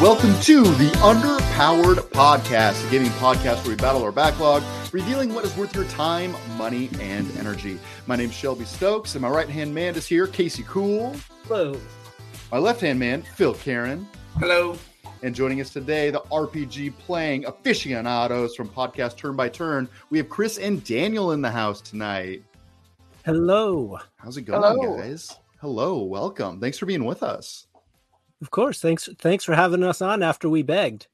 Hello and welcome to the Underpowered Podcast, a gaming podcast where we battle our backlog, revealing what is worth your time, money, and energy. My name's Shelby Stokes, and my right hand man is here, Casey Cool. Hello. My left hand man, Phil Karen. Hello. And joining us today, the RPG playing aficionados from podcast Turn by Turn, we have Chris and Daniel in the house tonight. Hello. How's it going, Hello. guys? Hello, welcome. Thanks for being with us. Of course. Thanks. Thanks for having us on after we begged.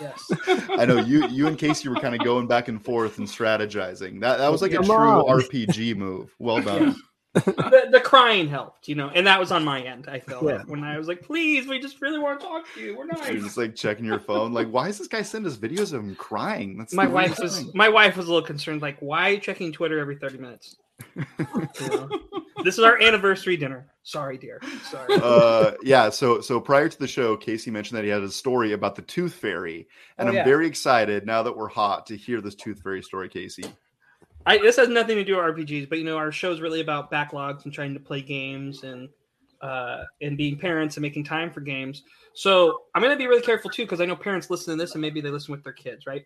Yes. I know you you and Casey were kind of going back and forth and strategizing. That that was like a true on. RPG move. Well done. the, the crying helped, you know, and that was on my end. I felt Yeah. when I was like, "Please, we just really want to talk to you. We're You're nice." just like checking your phone. Like, why is this guy send us videos of him crying? That's My wife was my wife was a little concerned, like, "Why are you checking Twitter every thirty minutes?" You know? this is our anniversary dinner. Sorry, dear. Sorry. uh yeah so so prior to the show casey mentioned that he had a story about the tooth fairy and Oh, i'm yeah. very excited now that we're hot to hear this tooth fairy story casey I, this has nothing to do with RPGs, but you know, our show is really about backlogs and trying to play games and uh, and being parents and making time for games. So I'm going to be really careful too because I know parents listen to this and maybe they listen with their kids, right?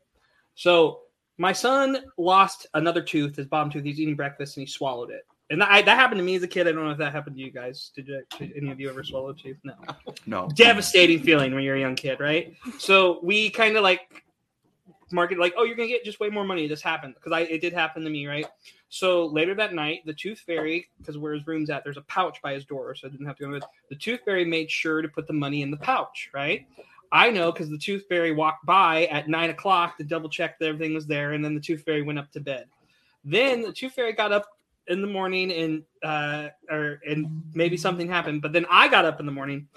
So my son lost another tooth, his bottom tooth. He's eating breakfast and he swallowed it. And that, that happened to me as a kid. I don't know if that happened to you guys. Did, you, did any of you ever swallow a tooth? No no devastating feeling when you're a young kid, right? So we kind of like market like, oh, you're gonna get just way more money. This happened because I it did happen to me, right? So later that night, the tooth fairy, because where his room's at, there's a pouch by his door, so I didn't have to go. With the tooth fairy made sure to put the money in the pouch, right? I know because the tooth fairy walked by at nine o'clock to double check that everything was there, and then the tooth fairy went up to bed. Then the tooth fairy got up in the morning and uh or and maybe something happened, but then I got up in the morning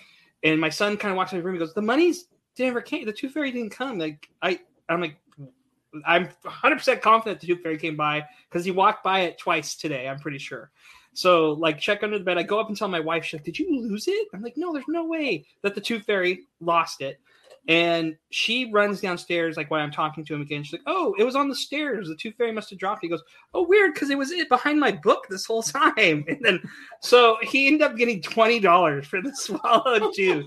and my son kind of walks in the room and goes, The money's never came, the tooth fairy didn't come. Like I I'm like I'm 100% confident the tooth fairy came by because he walked by it twice today. I'm pretty sure. So, like, check under the bed. I go up and tell my wife, she's like, Did you lose it? I'm like, No, there's no way that the tooth fairy lost it. And she runs downstairs, like, while I'm talking to him again. She's like, Oh, it was on the stairs. The tooth fairy must have dropped it. He goes, Oh, weird, because it was it behind my book this whole time. And then, so he ended up getting $20 for the swallowed tooth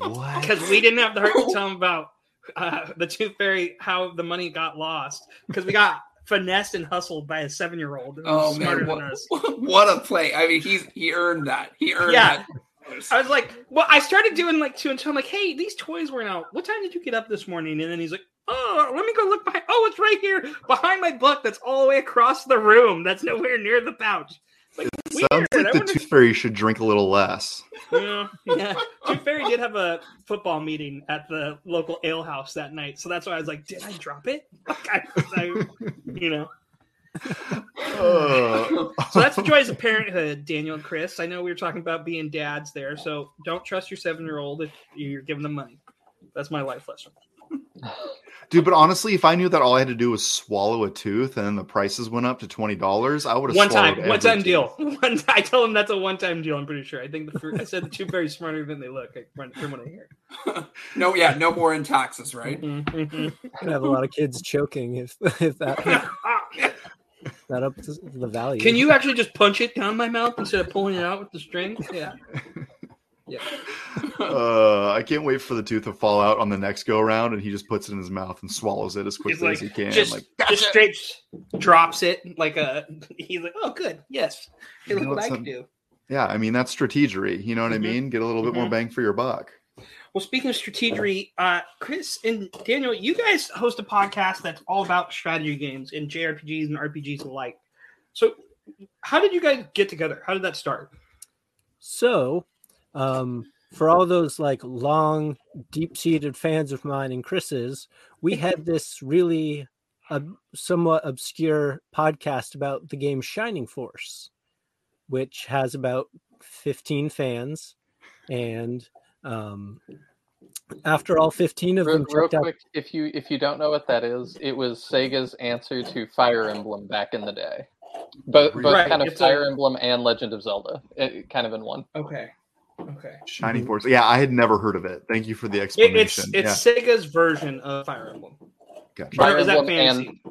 because we didn't have the heart to tell him about uh, the tooth fairy how the money got lost because we got finessed and hustled by a seven year old Oh smarter man, than what, us. what a play! I mean, he's he earned that. He earned Yeah. that. I was like, well, I started doing like two until I'm like, hey, these toys weren't out. What time did you get up this morning? And then he's like, oh, let me go look behind. Oh, it's right here behind my book. That's all the way across the room. That's nowhere near the pouch. Like, weird. sounds I like the wonder- tooth fairy should drink a little less Yeah, yeah. Tooth Fairy did have a football meeting at the local ale house that night, so that's why I was like, "Did I drop it?" Like, I, I- you know. Uh, So that's the joys of parenthood, Daniel and Chris. I know we were talking about being dads there, so don't trust your seven-year-old if you're giving them money. That's my life lesson. Dude but honestly if i knew that all i had to do was swallow a tooth and then the prices went up to $20 i would have One swallowed time, one every time tooth. deal. One, I told him that's a one-time deal. I'm pretty sure. I think the fir- I said the two very smarter than they look. I, from what I hear. no, yeah, no more in taxes, right? Mhm. Have a lot of kids choking if if that that up to the value. Can you actually just punch it down my mouth instead of pulling it out with the string? Yeah. Yeah. uh, i can't wait for the tooth to fall out on the next go around and he just puts it in his mouth and swallows it as quickly like, as he can Just, like just straight drops it like a. He's like, oh, good. Yes. Hey, look You know, what I some- can do. yeah i mean that's strategery you know what Mhm. i mean get a little bit more Mhm. bang for your buck Well, speaking of strategery, uh, Chris and Daniel, you guys host a podcast that's all about strategy games and JRPGs and RPGs alike. So, how did you guys get together? How did that start? So, um, for all those like long, deep-seated fans of mine and Chris's, we had this really uh, somewhat obscure podcast about the game Shining Force, which has about 15 fans, and um, after all 15 of Real, them real checked out quick, if you if you don't know what that is, it was Sega's answer to Fire Emblem back in the day. Both both Right, kind of it's a- Fire Emblem and Legend of Zelda, it, kind of in one. Okay. Okay. Shining Force. Yeah, I had never heard of it. Thank you for the It, explanation. it's it's yeah, Sega's version of Fire Emblem. gotcha. Or Fire is that Emblem fantasy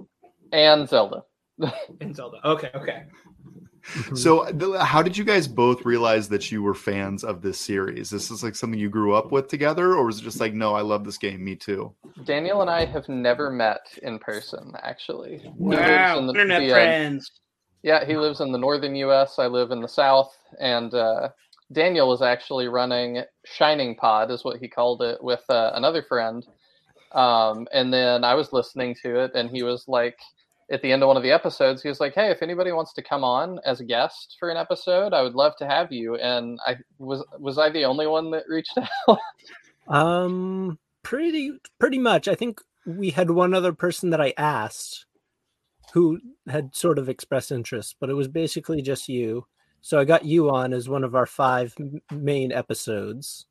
and Zelda. and Zelda? Okay. Okay. So, th- how did you guys both realize that you were fans of this series? this Is this like something you grew up with together, or was it just like, no, I love this game, me too? Daniel and I have never met in person, actually. He Wow, in the- internet the, uh, friends. Yeah, he lives in the northern U.S. I live in the south, and uh, Daniel was actually running Shining Pod, is what he called it, with uh, another friend. Um, and then I was listening to it, and he was like, at the end of one of the episodes, he was like, "Hey, if anybody wants to come on as a guest for an episode, I would love to have you." And I was was I the only one that reached out? Um, pretty pretty much. I think we had one other person that I asked who had sort of expressed interest, but it was basically just you. So I got you on as one of our five main episodes.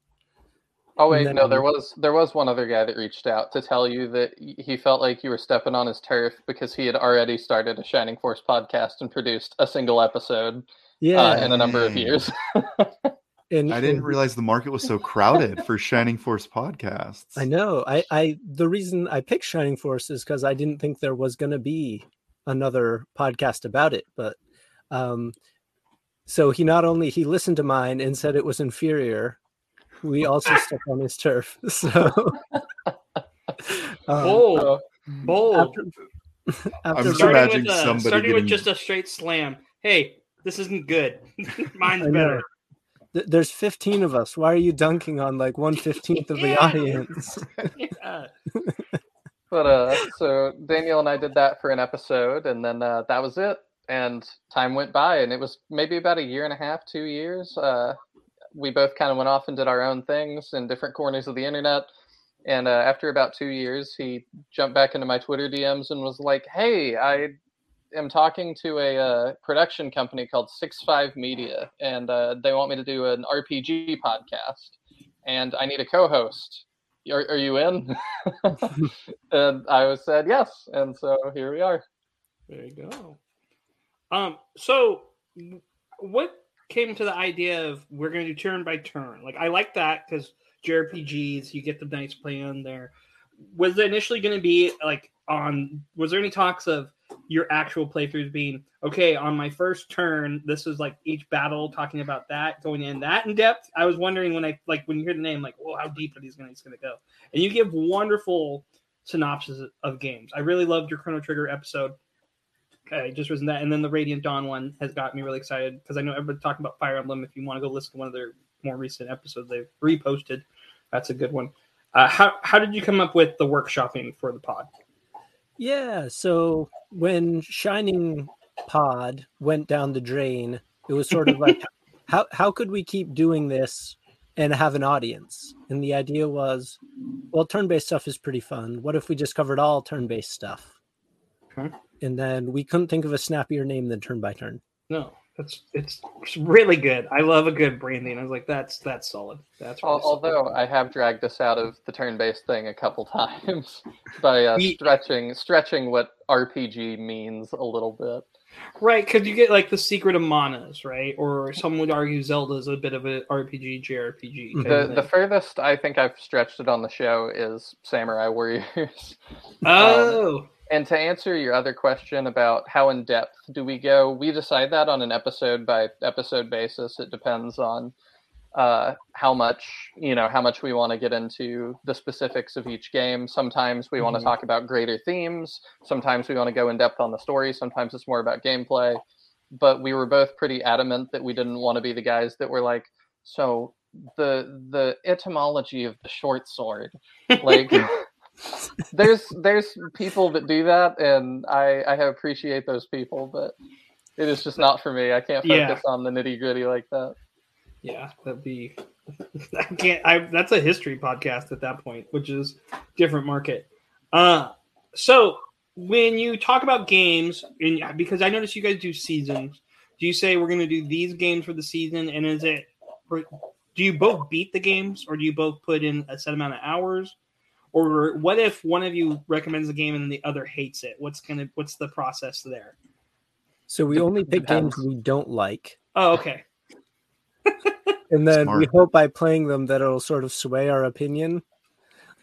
Oh wait, And no, there was there was one other guy that reached out to tell you that he felt like you were stepping on his turf because he had already started a Shining Force podcast and produced a single episode Yeah, uh, in a number of years. and, I didn't and- realize the market was so crowded for Shining Force podcasts. I know. I, I the reason I picked Shining Force is because I didn't think there was going to be another podcast about it. But um, so he not only he listened to mine and said it was inferior, we also stuck on his turf. So um, Bold, bold. after, I'm just starting imagining with, uh, somebody starting getting- with just a straight slam. Hey, this isn't good. Mine's I better. th- there's 15 of us. Why are you dunking on like one fifteenth of the audience? Yeah. but uh, so Daniel and I did that for an episode, and then uh, that was it. And time went by, and it was maybe about a year and a half, two years. Uh, we both kind of went off and did our own things in different corners of the internet. And uh, after about two years, he jumped back into my Twitter DMs and was like, "Hey, I am talking to a uh, production company called Six Five Media, and uh, they want me to do an RPG podcast, and I need a co-host. Are, are you in?" and I was said yes, and so here we are. There you go. Um. So, what came to the idea of we're going to do turn by turn? Like, I like that because JRPGs, you get the nice play plan there. Was it initially going to be like on? Was there any talks of your actual playthroughs being okay on my first turn? This is like each battle talking about that, going in that in depth. I was wondering when I like when you hear the name, like, well, how deep are these going to go? And you give wonderful synopsis of games. I really loved your Chrono Trigger episode. Okay, just wasn't that, and then the Radiant Dawn one has got me really excited because I know everybody's talking about Fire Emblem. If you want to go listen to one of their more recent episodes, they've reposted. That's a good one. Uh, how how did you come up with the workshopping for the pod? Yeah, so when Shining Pod went down the drain, it was sort of like how how could we keep doing this and have an audience? And the idea was, well, turn-based stuff is pretty fun. What if we just covered all turn-based stuff? Okay. And then we couldn't think of a snappier name than turn by turn. No, that's it's really good. I love a good branding. I was like, that's that's solid. That's really Al- solid. Although I have dragged us out of the turn-based thing a couple times by uh, Ye- stretching stretching what RPG means a little bit. Right, because you get like the secret of manas, right? Or some would argue Zelda's a bit of an RPG, JRPG. The the furthest I think I've stretched it on the show is Samurai Warriors. oh, and to answer your other question about how in depth do we go, we decide that on an episode by episode basis. It depends on uh, how much you know how much we want to get into the specifics of each game. Sometimes we want Mhm. to talk about greater themes. Sometimes we want to go in depth on the story. Sometimes it's more about gameplay. But we were both pretty adamant that we didn't want to be the guys that were like, so the the etymology of the short sword, like. There's there's people that do that and I, I appreciate those people but it is just not for me i can't Yeah. focus on the nitty gritty like that yeah, that'd be. I can't. I that's a history podcast at that point, which is different market. Uh so when you talk about games, and because I notice you guys do seasons, do you say we're going to do these games for the season, and is it? Do you both beat the games, or do you both put in a set amount of hours? Or what if one of you recommends a game and the other hates it? What's gonna what's the process there? So we only pick games we don't like. Oh, okay. And then we hope by playing them that it'll sort of sway our opinion.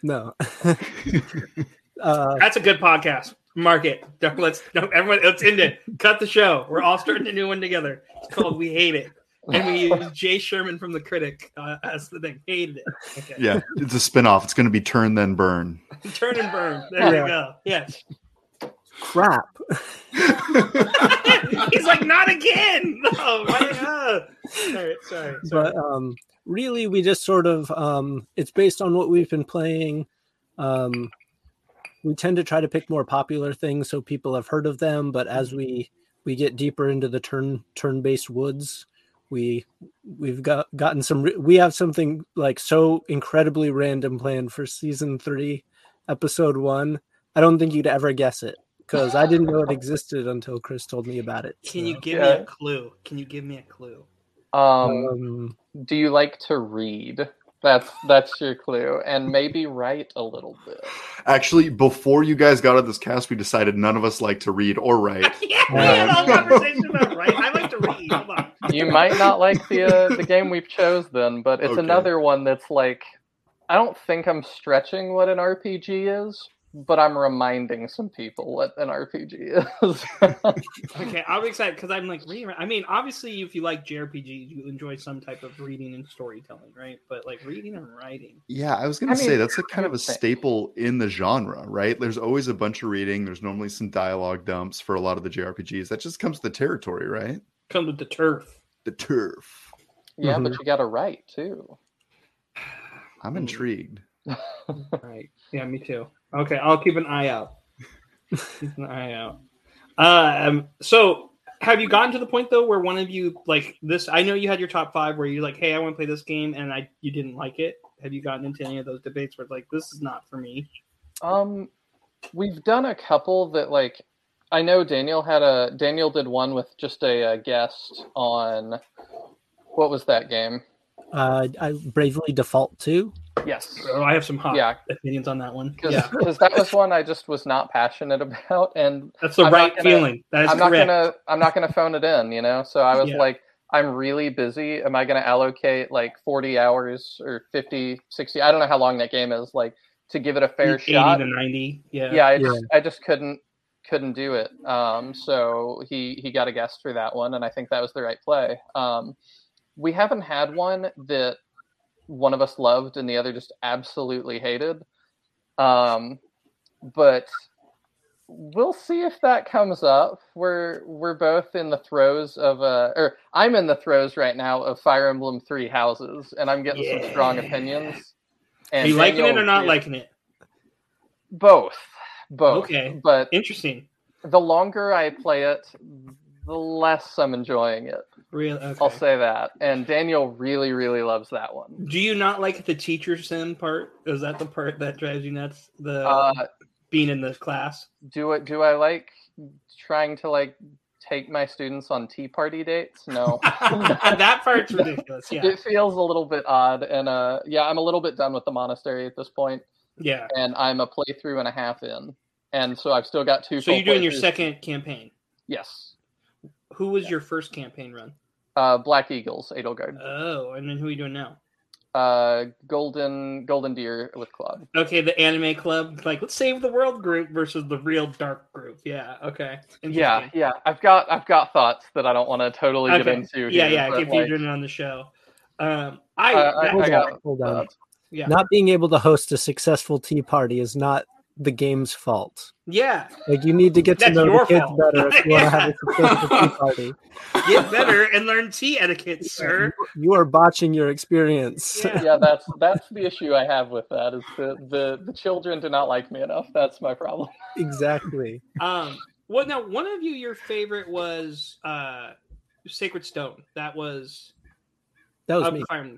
No. uh, That's a good podcast. Mark it. Don't, let's no, everyone. Let's end it. Cut the show. We're all starting a new one together. It's called "We Hate It," and we use Jay Sherman from the Critic uh, as the thing. Hated it. Okay. Yeah, it's a spinoff. It's going to be Turn Then Burn. Turn and burn. There Yeah. you go. Yes. Crap. He's like, not again. No. Why, uh. Sorry. Sorry. sorry. but um really we just sort of um it's based on what we've been playing um we tend to try to pick more popular things so people have heard of them but as we we get deeper into the turn turn based woods we we've got gotten some we have something like so incredibly random planned for season 3 episode 1 i don't think you'd ever guess it because i didn't know it existed until chris told me about it Can you so, give me a clue? Can you give me a clue? Um, um, do you like to read? That's that's your clue, and maybe write a little bit. Actually, before you guys got on this cast, we decided none of us like to read or write. yeah, we had a whole conversation about right. I like to read. Hold on. You might not like the uh, the game we've chose then, but it's Okay. another one that's like I don't think I'm stretching what an RPG is, but I'm reminding some people what an RPG is. Okay, I'm excited because I'm like reading. I mean, obviously, if you like JRPGs, you enjoy some type of reading and storytelling, right? But like reading and writing. Yeah, I was going I to say mean, that's a kind of a staple in the genre, right? There's always a bunch of reading. There's normally some dialogue dumps for a lot of the JRPGs. That just comes with the territory, right? Come with the turf. The turf. yeah, but Mhm. you got to write too. I'm intrigued. Right. Yeah, me too. Okay, I'll keep an eye out. keep an eye out. Um. So, have you gotten to the point though where one of you like this? I know you had your top five where you're like, "Hey, I want to play this game," and I you didn't like it. Have you gotten into any of those debates where it's like, "This is not for me"? Um, we've done a couple that like I know Daniel had a Daniel did one with just a, uh guest on what was that game? uh, I Bravely Default 2. Yes, Oh, I have some hot yeah, opinions on that one. because Yeah, that was one I just was not passionate about, and that's the I'm right gonna- feeling. That is I'm not gonna I'm not gonna phone it in, you know. So I was Yeah. like, I'm really busy. Am I gonna allocate like 40 hours or 50, 60? I don't know how long that game is, like to give it a fair 80 shot. to 90. Yeah. yeah, I Yeah. just, I just couldn't couldn't do it. Um, so he he got a guest for that one, and I think that was the right play. Um, we haven't had one that one of us loved and the other just absolutely hated. Um, but we'll see if that comes up. We're we're both in the throes of uh or I'm in the throes right now of Fire Emblem Three Houses, and I'm getting some strong Yeah. opinions. Are you liking it or not liking it? both? Both. Okay. But Interesting. the longer I play it, the less I'm enjoying it. Real. Okay. I'll say that. And Daniel really, really loves that one. Do you not like the teacher sim part? Is that the part that drives you nuts? The Uh, being in the class. do it? Do I like trying to like take my students on tea party dates? No. that part's ridiculous. Yeah. It feels a little bit odd, and uh, yeah, I'm a little bit done with the monastery at this point, Yeah. and I'm a playthrough and a half in, and so I've still got two. So you're doing your second campaign. Yes, Who was your first campaign run? uh, Black Eagles, Edelgard, Oh, and then who are you doing now? uh, Golden Golden Deer with Claude. Okay, the anime club, like let's save the world group versus the real dark group. Yeah. Okay. Yeah, yeah. I've got I've got thoughts that I don't want to totally get into. Yeah, here, yeah. but, If you're doing it on the show, um, I, Uh, I- that- Hold I got- on, hold on. Yeah, Not being able to host a successful tea party is not the game's fault. yeah. Like you need to get to That's know the kids fault. better if you want to have a successful tea party. Get better and learn tea etiquette, sir. You are botching your experience. Yeah. yeah, that's that's the issue I have with that is the the the children do not like me enough. That's my problem. exactly. Um, well, now one of you, your favorite was uh, Sacred Stone. That was That was me. Fire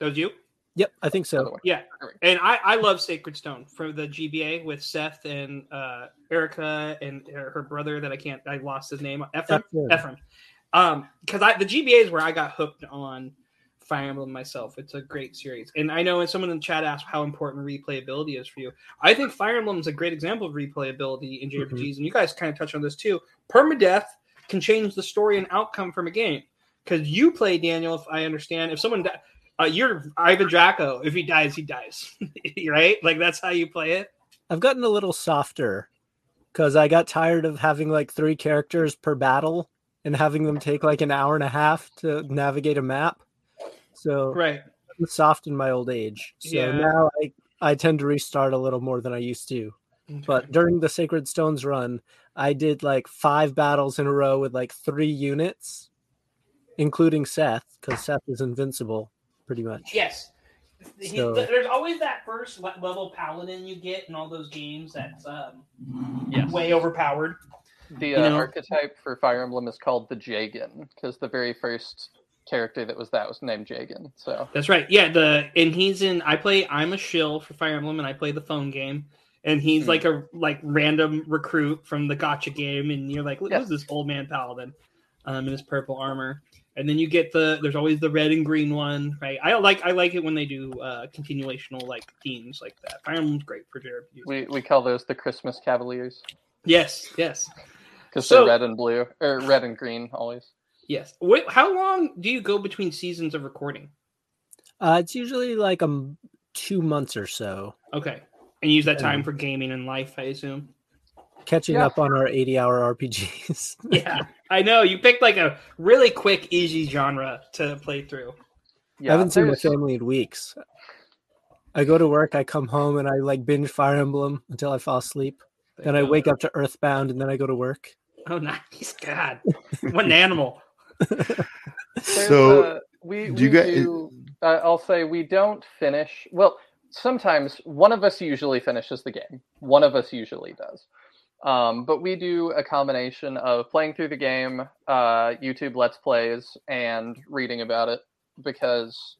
That was you. Yep, I think so. Yeah, and I, I love Sacred Stone from the GBA with Seth and uh, Eirika and her her brother that I can't I lost his name Ephraim Ephraim. Ephraim. Um, because I the GBA is where I got hooked on Fire Emblem myself. It's a great series, and I know when someone in the chat asked how important replayability is for you. I think Fire Emblem is a great example of replayability in JRPGs, and you guys kind of touched on this too. Permadeath can change the story and outcome from a game because you play Daniel. If I understand, if someone di- uh, you're Ivan Drago. If he dies, he dies. right? Like that's how you play it. I've gotten a little softer because I got tired of having like three characters per battle and having them take like an hour and a half to navigate a map. So Right. I'm soft in my old age. So Yeah. now I, I tend to restart a little more than I used to. But during the Sacred Stones run, I did like five battles in a row with like three units, including Seth, because Seth is invincible pretty much. Yes. He- So- there's always that first level paladin you get in all those games that's um, Yes. way overpowered. The You uh, know- archetype for Fire Emblem is called the Jagen because the very first character that was that was named Jagen. So That's right. Yeah, the and he's in. I play. I'm a shill for Fire Emblem, and I play the phone game. And he's Hmm. like a like random recruit from the gacha game, and you're like, look, Yes. who's this old man paladin, um, in his purple armor. And then you get the there's always the red and green one, right? I like I like it when they do uh continuational like themes like that. Fire Emblem's great for JRPGs. we, we call those the Christmas Cavaliers yes, yes, because So- they're red and blue or red and green always. yes. Wait, how long do you go between seasons of recording? Uh, it's usually like um two months or so, Okay, and you use that time Um, for gaming and life, I assume. catching Yeah. up on our 80 hour RPGs. Yeah, I know you picked like a really quick, easy genre to play through. Yeah, I haven't seen my family in weeks. I go to work, I come home, and I like binge Fire Emblem until I fall asleep. Then I wake up to Earthbound, and then I go to work. Oh, nice! God, what an animal! So, uh, we, do we you guys- do, uh, I'll say we don't finish. Well, sometimes one of us usually finishes the game. One of us usually does. Um, but we do a combination of playing through the game, uh, YouTube Let's Plays, and reading about it because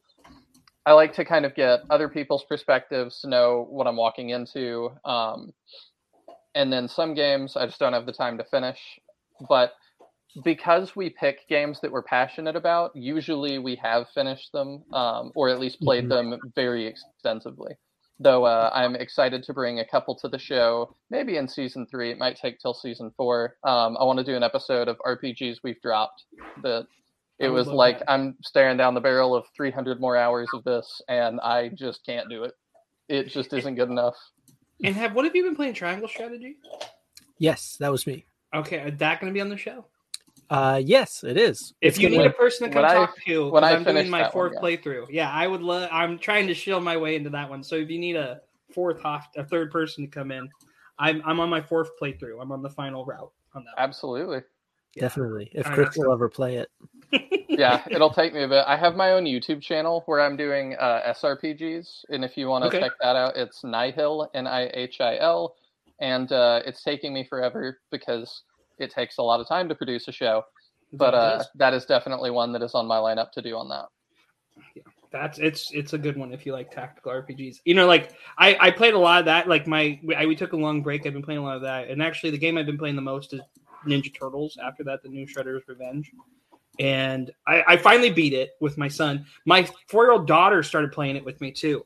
I like to kind of get other people's perspectives to know what I'm walking into. Um, and then some games I just don't have the time to finish. But because we pick games that we're passionate about, usually we have finished them um, or at least played Mhm. them very extensively. Though uh, I'm excited to bring a couple to the show, maybe in season three. It might take till season four. Um, I want to do an episode of RPGs we've dropped. That it was like that. I'm staring down the barrel of 300 more hours of this, and I just can't do it. It just isn't good enough. And have what have you been playing? Triangle Strategy? Yes, that was me. Okay, is that going to be on the show? Uh, yes, it is. If It's you gonna- need a person to come when I- talk to, when 'cause I I'm doing my fourth one, fourth yeah. playthrough. Yeah, I would love. I'm trying to shield my way into that one. So if you need a fourth, half, a third person to come in, I'm I'm on my fourth playthrough. I'm on the final route on that. Absolutely. definitely. If I Chris will ever play it, yeah, it'll take me a bit. I have my own YouTube channel where I'm doing uh, SRPGs, and if you want to Okay. check that out, it's Nihil, N I H I L, and uh, it's taking me forever because it takes a lot of time to produce a show. But uh, that is definitely one that is on my lineup to do on that. Yeah, that's it's it's a good one if you like tactical RPGs. You know, like I I played a lot of that. Like my we, I, we took a long break. I've been playing a lot of that, and actually the game I've been playing the most is Ninja Turtles. After that, the new Shredder's Revenge, and I, I finally beat it with my son. My four year old daughter started playing it with me too.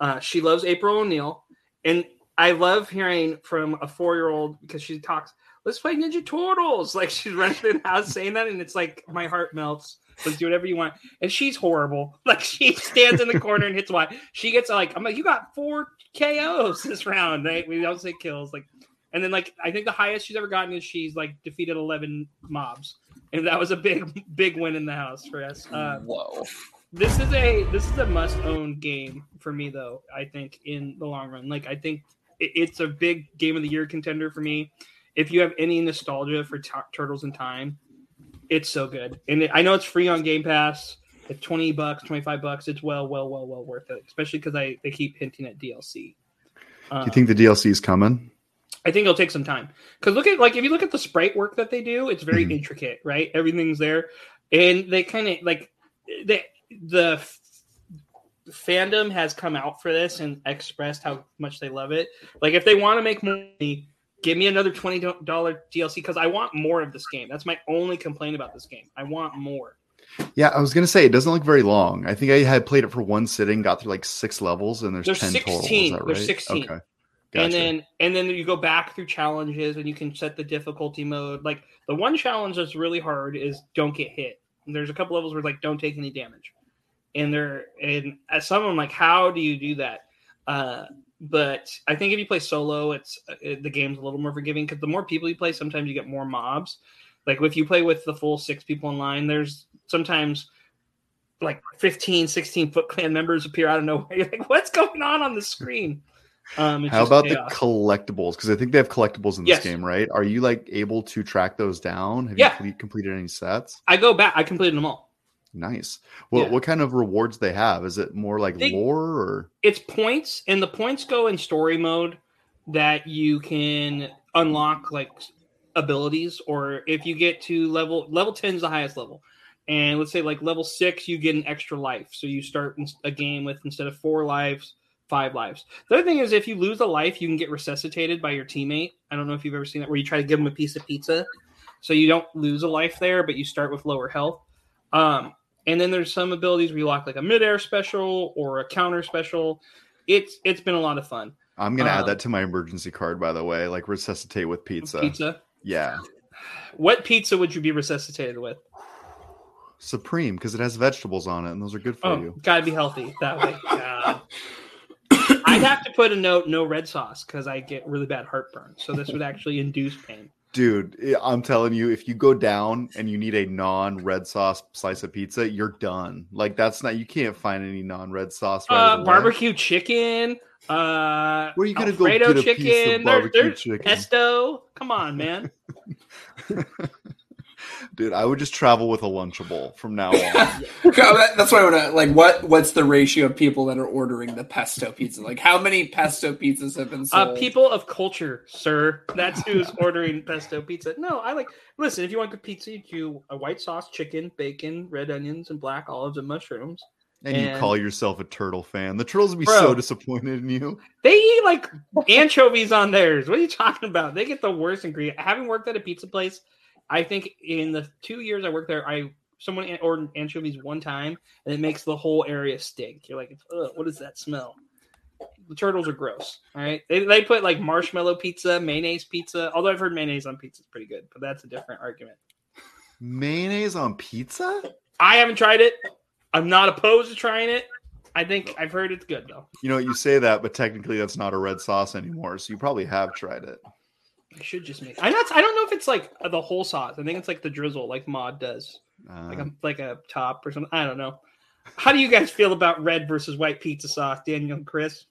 Uh, she loves April O'Neil, and I love hearing from a four year old because she talks. Let's play Ninja Turtles. Like she's running through the house saying that, and it's like my heart melts. Let's do whatever you want. And she's horrible. Like she stands in the corner and hits Y. She gets like, I'm like, you got four KOs this round. Right? We don't say kills. Like, and then like I think the highest she's ever gotten is she's like defeated 11 mobs, and that was a big big win in the house for us. Um, Whoa. this is a this is a must own game for me though. I think in the long run, like I think it, it's a big game of the year contender for me. If you have any nostalgia for Tur- Turtles in Time, it's so good. And it, I know it's free on Game Pass. At twenty bucks, twenty five bucks, it's well, well, well, well worth it. Especially because I they keep hinting at DLC. Do Um, you think the DLC is coming? I think it'll take some time because look at like if you look at the sprite work that they do, it's very Mhm. intricate, right? Everything's there, and they kind of like they the f- fandom has come out for this and expressed how much they love it. Like if they want to make money, give me another twenty dollar DLC because I want more of this game. That's my only complaint about this game. I want more. Yeah, I was gonna say it doesn't look very long. I think I had played it for one sitting, got through like six levels, and there's, There's ten total. Is 16. that There's 16. Okay. And then and then you go back through challenges and you can set the difficulty mode. Like the one challenge that's really hard is don't get hit. And there's a couple levels where like don't take any damage. And they're and as someone like how do you do that? Uh but I think if you play solo, it's it, the game's a little more forgiving because the more people you play, sometimes you get more mobs. Like if you play with the full six people in line, there's sometimes like 15, 16 Foot Clan members appear out of nowhere. You're like, what's going on on the screen? Um, How about chaos. the collectibles? Because I think they have collectibles in this Yes. game, right? Are you like able to track those down? Have Yeah. you cle- completed any sets? I go back. I completed them all. Nice. What Yeah. what kind of rewards they have? Is it more like They- lore or It's points, and the points go in story mode that you can unlock like abilities, or if you get to level level ten is the highest level, and let's say like level six, you get an extra life, so you start a game with instead of four lives, five lives. The other thing is if you lose a life, you can get resuscitated by your teammate. I don't know if you've ever seen that, where you try to give them a piece of pizza, so you don't lose a life there, but you start with lower health. Um, and then there's some abilities where you lock like a midair special or a counter special. It's it's been a lot of fun. I'm gonna add Um, that to my emergency card, by the way. Like resuscitate with pizza. Pizza. Yeah. What pizza would you be resuscitated with? Supreme, because it has vegetables on it, and those are good for Oh, you. gotta be healthy that way. God. I'd have to put a note: no red sauce, because I get really bad heartburn. So this would actually induce pain. Dude, I- I'm telling you, if you go down and you need a non-red sauce slice of pizza, you're done. Like that's not you can't find any non-red sauce right Uh, barbecue chicken. Uh, Where are you gonna go Alfredo get a chicken. piece of There- barbecue there's chicken? Pesto. Come on, man. Dude, I would just travel with a Lunchable from now on. That- That's why I want to like. What what's the ratio of people that are ordering the pesto pizza? Like, how many pesto pizzas have been sold? Uh, people of culture, sir. That's who's ordering pesto pizza. No, I like. Listen, if you want good pizza, you do a white sauce, chicken, bacon, red onions, and black olives and mushrooms. and you call yourself a turtle fan. The turtles would be Bro. so disappointed in you. They eat like anchovies on theirs. What are you talking about? They get the worst ingredient. Having worked at a pizza place, I think in the two years I worked there, I someone ordered anchovies one time, and it makes the whole area stink. You're like, what does that smell? The turtles are gross. All right, they they put like marshmallow pizza, mayonnaise pizza. Although I've heard mayonnaise on pizza is pretty good, but that's a different argument. Mayonnaise on pizza? I haven't tried it. I'm not opposed to trying it. I think I've heard it's good though. You know, you say that, but technically that's not a red sauce anymore. So you probably have tried it. I should just make. I'm not. I don't know if it's like the whole sauce. I think it's like the drizzle, like Mod does. Uh, like a like a top or something. I don't know. How do you guys feel about red versus white pizza sauce, Daniel and Chris?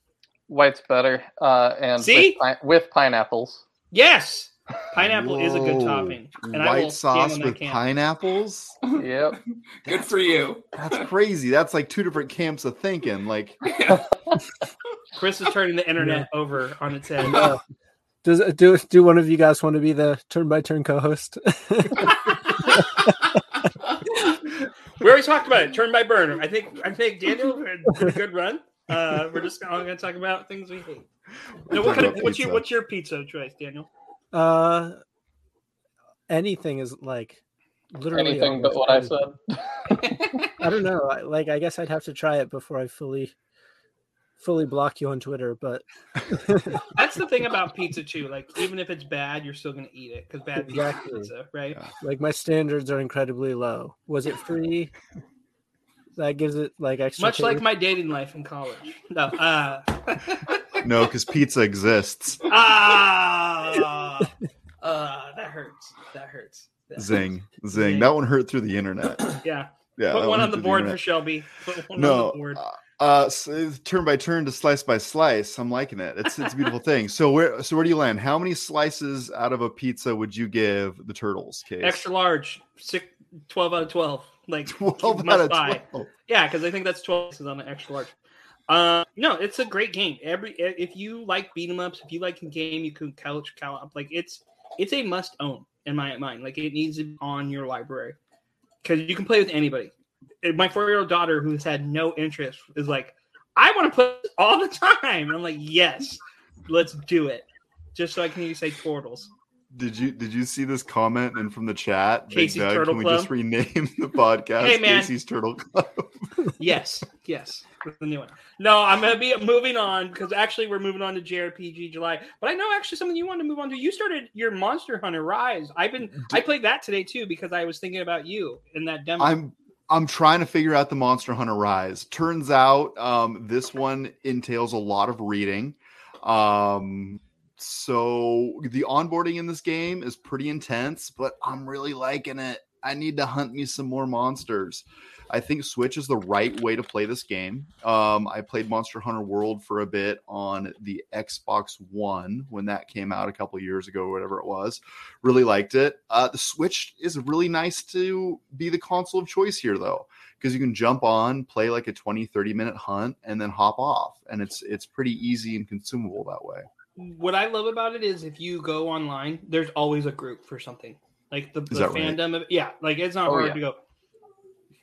White's better, uh, and See? with, pi- with pineapples. Yes, pineapple is a good topping, and I will White sauce with camp. pineapples? Yep. Good for you. That's crazy. That's like two different camps of thinking. Like, Chris is turning the internet over on its head. Does do do one of you guys want to be the turn by turn co-host? we already talked about it. Turn by burner. I think. I think Daniel had a good run. Uh, we're just all going to talk about things we hate. No, what kind of what's your what's your pizza choice, Daniel? uh, anything is like literally Anything but what I said. I don't know. I- Like, I guess I'd have to try it before I fully, fully block you on Twitter. But That's the thing about pizza too. Like even if it's bad, you're still going to eat it because bad pizza, Exactly. pizza, right? Yeah. like, my standards are incredibly low. Was it free? That gives it like extra. Much like my dating life in college. No. Uh, no, because pizza exists. ah, uh, that hurts. That hurts. Yeah. Zing, zing. Zing. That one hurt through the internet. Yeah. Yeah. Put that one on the through board for. Shelby. Put one no on the board. Uh, uh turn by turn to slice by slice i'm liking it it's it's a beautiful thing so where so where do you land how many slices out of a pizza would you give the turtles case Extra large. Six, 12 out of 12. Like 12 out of buy. 12 Yeah, because I think that's 12 pieces on the extra large. Uh, no, it's a great game. Every if you like beat 'em ups, if you like a game, you can couch co-op. Like it's it's a must own in my mind. Like it needs to be on your library because you can play with anybody. My four year old daughter, who's had no interest, is like, I want to play all the time. And I'm like, yes, let's do it. Just so I can say turtles. did you did you see this comment and from the chat Casey's Doug, Turtle can we Club? just rename the podcast Hey, man. casey's turtle club Yes, yes, with the new one. No, I'm gonna be moving on because actually we're moving on to JRPG July. But I know actually something you wanted to move on to. You started your Monster Hunter Rise. I've been I played that today too because I was thinking about you in that demo. i'm i'm trying to figure out the monster hunter rise turns out um this one entails a lot of reading Um, so the onboarding in this game is pretty intense, but I'm really liking it. I need to hunt me some more monsters. I think Switch is the right way to play this game. Um, I played Monster Hunter World for a bit on the Xbox One when that came out a couple years ago, or whatever it was. Really liked it. Uh, the Switch is really nice to be the console of choice here, though, because you can jump on, play like a 20, 30 minute hunt, and then hop off. And it's it's pretty easy and consumable that way. What I love about it is if you go online, there's always a group for something. Like the, the that right? fandom of yeah, like it's not Oh, hard yeah. to go.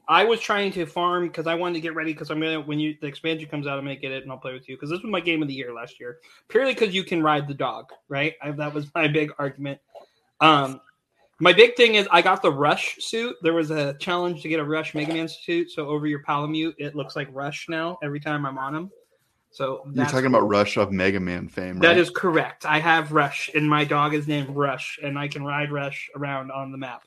I was trying to farm because I wanted to get ready because I'm gonna when you the expansion comes out, I'm gonna get it and I'll play with you because this was my game of the year last year. Purely because you can ride the dog, right? I, that was my big argument. Um, my big thing is I got the Rush suit. There was a challenge to get a Rush Mega Man suit, so over your Palamute, it looks like Rush now every time I'm on him. So You're talking cool. about Rush of Mega Man fame, right? That is correct. I have Rush, and my dog is named Rush, and I can ride Rush around on the map.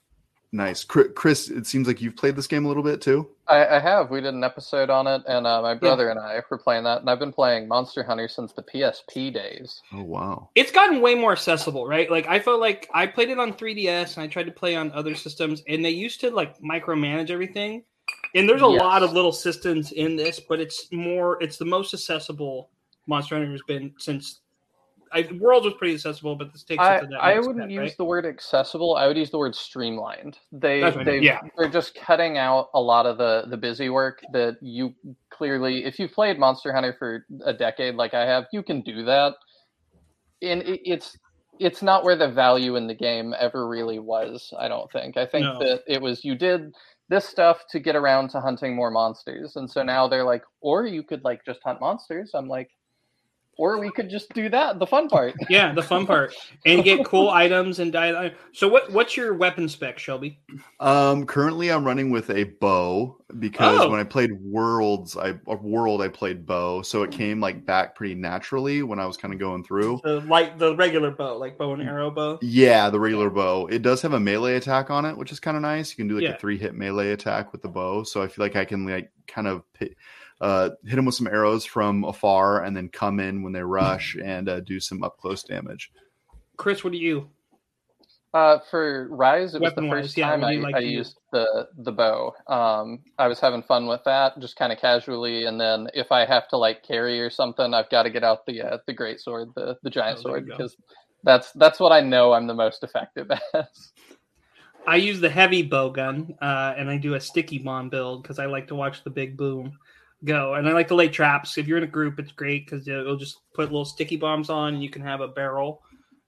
Nice. Chris, it seems like you've played this game a little bit too. I, I have. We did an episode on it, and uh, my brother and I were playing that. And I've been playing Monster Hunter since the PSP days. Oh wow. It's gotten way more accessible, right? Like I felt like I played it on 3DS, and I tried to play on other systems, and they used to like micromanage everything. And there's a Yes. lot of little systems in this, but it's more. It's the most accessible Monster Hunter has been since. I, World was pretty accessible, but this takes it I, to that. I wouldn't step, use right? the word accessible. I would use the word streamlined. They That's they yeah. they're just cutting out a lot of the the busy work that you clearly if you've played Monster Hunter for a decade like I have, you can do that. And it, it's it's not where the value in the game ever really was, I don't think. I think No. that it was you did this stuff to get around to hunting more monsters. And so now they're like, or you could like just hunt monsters. I'm like, or we could just do that, the fun part. Yeah, the fun part, and get cool items and die. So what? What's your weapon spec, Shelby? Um, currently I'm running with a bow because Oh. when I played Worlds, I a World I played bow, so it came like back pretty naturally when I was kind of going through. The like the regular bow, like bow and arrow bow. Yeah, the regular bow. It does have a melee attack on it, which is kind of nice. You can do like Yeah. a three hit melee attack with the bow, so I feel like I can like kind of pi- uh, hit them with some arrows from afar and then come in when they rush and uh, do some up close damage. Chris, what do you? Uh, for Rise, it was the first yeah, time I, like I used the the bow. Um, I was having fun with that, just kind of casually. And then if I have to like carry or something, I've got to get out the uh, the great sword, the the giant Oh, sword, because that's that's what I know I'm the most effective as. I use the heavy bow gun, uh, and I do a sticky bomb build because I like to watch the big boom go, and I like to lay traps. If you're in a group, it's great because it'll just put little sticky bombs on, and you can have a barrel,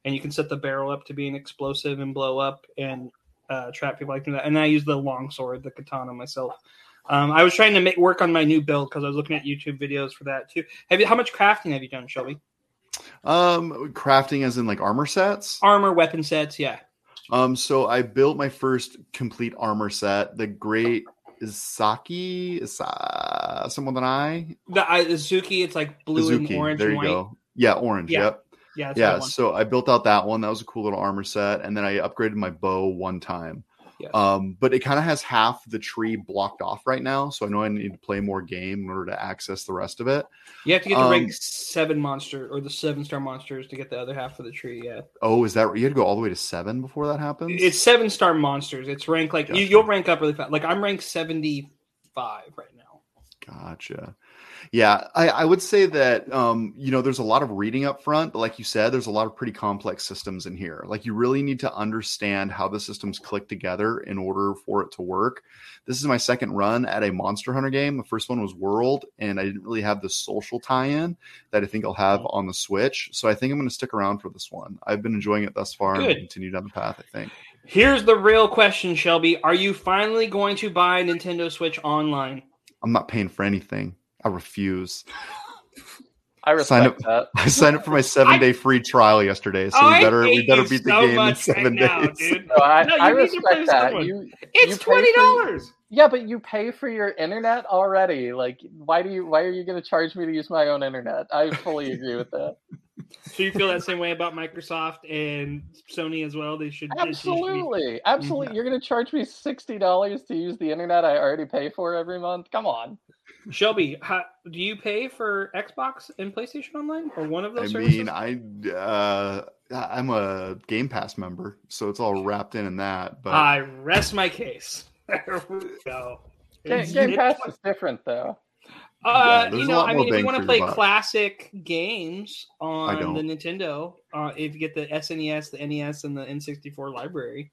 and you can set the barrel up to be an explosive and blow up and uh, trap people like that. And I use the long sword, the katana myself. Um, I was trying to make work on my new build because I was looking at YouTube videos for that too. Have you? How much crafting have you done, Shelby? Um, crafting as in like armor sets. Armor, weapon sets, yeah. Um, so I built my first complete armor set, the Great Isaki, Isa, someone that I The uh, Izuki, it's like blue and orange There you white. go. Yeah, orange. Yeah, Yep. Yeah, yeah. So I built out that one. That was a cool little armor set, and then I upgraded my bow one time. Yes. Um, but it kind of has half the tree blocked off right now, so I know I need to play more game in order to access the rest of it. You have to get the Um, rank seven monster or the seven star monsters to get the other half of the tree. Yeah, Oh, is that you had to go all the way to seven before that happens? it's seven star monsters. It's rank like you, Gotcha. you'll rank up really fast. Like I'm ranked seventy five right now. Gotcha. Yeah, I, I would say that um, you know there's a lot of reading up front, but like you said, there's a lot of pretty complex systems in here. Like you really need to understand how the systems click together in order for it to work. This is my second run at a Monster Hunter game. The first one was World, and I didn't really have the social tie-in that I think I'll have on the Switch. So I think I'm going to stick around for this one. I've been enjoying it thus far Good. and continue down the path. I think. Here's the real question, Shelby: Are you finally going to buy Nintendo Switch online? I'm not paying for anything. I refuse. I Sign respect that. I signed up for my seven day free trial yesterday, so Oh, we better we better you beat the game in seven right now, days. dude. No, I, No, you I need to respect that. You, It's You twenty dollars. yeah, but you pay for your internet already. Like, why do you? Why are you going to charge me to use my own internet? I fully agree with that. So you feel that same way about Microsoft and Sony as well? They should they should be- Absolutely, mm-hmm. absolutely. You're going to charge me sixty dollars to use the internet I already pay for every month? Come on. Shelby, how, do you pay for Xbox and PlayStation Online or one of I those services? I mean, I uh, I'm a Game Pass member, so it's all wrapped in in that. But I rest my case. There we go. Game, Game Pass is different though. Uh, Yeah, you know, I mean, if you want to play classic games on the Nintendo, uh, if you get the SNES, the NES, and the N64 library,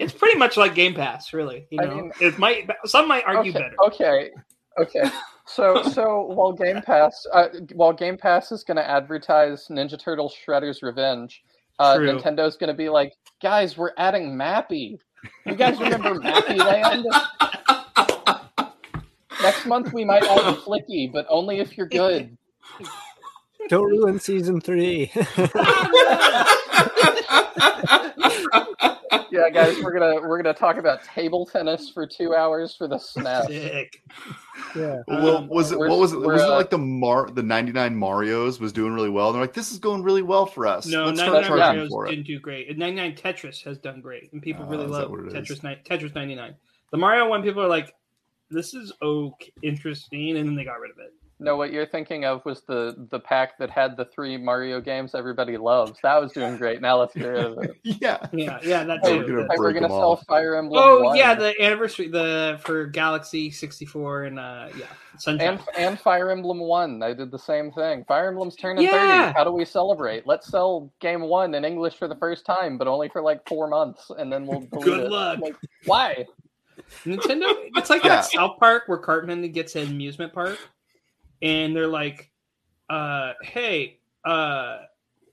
it's pretty much like Game Pass, really. You I know, mean- it might some might argue okay, better. Okay. Okay. So so while Game Pass uh, while Game Pass is going to advertise Ninja Turtles Shredder's Revenge, uh, True. Nintendo's going to be like, guys, we're adding Mappy. You guys remember Mappy Land? Next month we might add Flicky, but only if you're good. Don't ruin season three. Yeah, guys, we're gonna we're gonna talk about table tennis for two hours for the SNES. Sick. yeah. well, Um, was it what was it? we're, Was it uh, like the Mar the 99 Mario's was doing really well? And they're like, this is going really well for us. No, Let's 99 start Mario's didn't do great. And 99 Tetris has done great, and people Oh, really love what it is? Tetris. ni- Tetris 99. The Mario one, people are like, "This is okay, interesting," and then they got rid of it. No, what you're thinking of was the the pack that had the three Mario games everybody loves. That was doing great. Now let's get rid of it. Yeah. Yeah, yeah, that Hey, we're gonna we're gonna sell off. Fire Emblem. Oh 1 yeah, the anniversary the for Galaxy 64 and uh yeah, Sunshine. and and Fire Emblem One. I did the same thing. Fire Emblem's turning Yeah. thirty. How do we celebrate? Let's sell Game One in English for the first time, but only for like four months, and then we'll delete Good it. luck. Like, why? Nintendo, it's like Yeah. that South Park where Cartman gets an amusement park, and they're like, uh, "Hey, uh,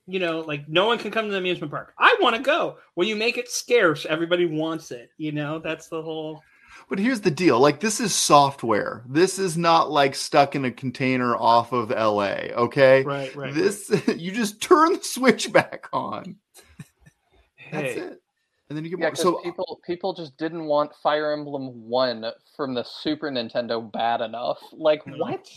you know, like no one can come to the amusement park. I want to go. When you make it scarce, everybody wants it. You know, that's the whole. But here's the deal. Like this is software. This is not like stuck in a container off of LA, okay? Right, right. This you just turn the switch back on. That's it. And then you get Yeah, more. 'cause So people people just didn't want Fire Emblem One from the Super Nintendo bad enough. Like Mhm. what?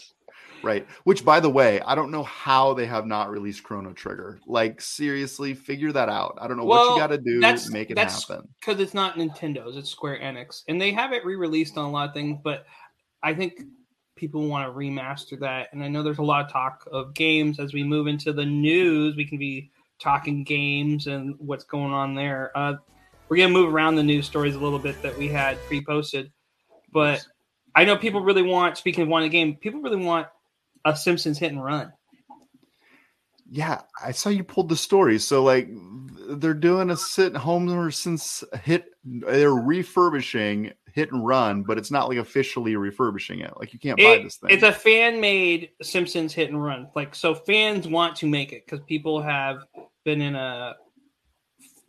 Right. Which by the way, I don't know how they have not released Chrono Trigger. Like seriously, figure that out. I don't know what you got to do. that's- Make it happen. because it's not Nintendo's, it's Square Enix, and they have it re-released on a lot of things. But I think people want to remaster that, and I know there's a lot of talk of games as we move into the news. We can be talking games and what's going on there. Uh, we're gonna move around the news stories a little bit that we had pre-posted, but I know people really want. Speaking of wanting a game, people really want a Simpsons hit and run. Yeah, I saw you pulled the story. So like they're doing a sit Homer since hit they're refurbishing hit and run, but it's not like officially refurbishing it. Like you can't buy It- this thing. It's a fan made Simpsons hit and run. Like so fans want to make it because people have been in a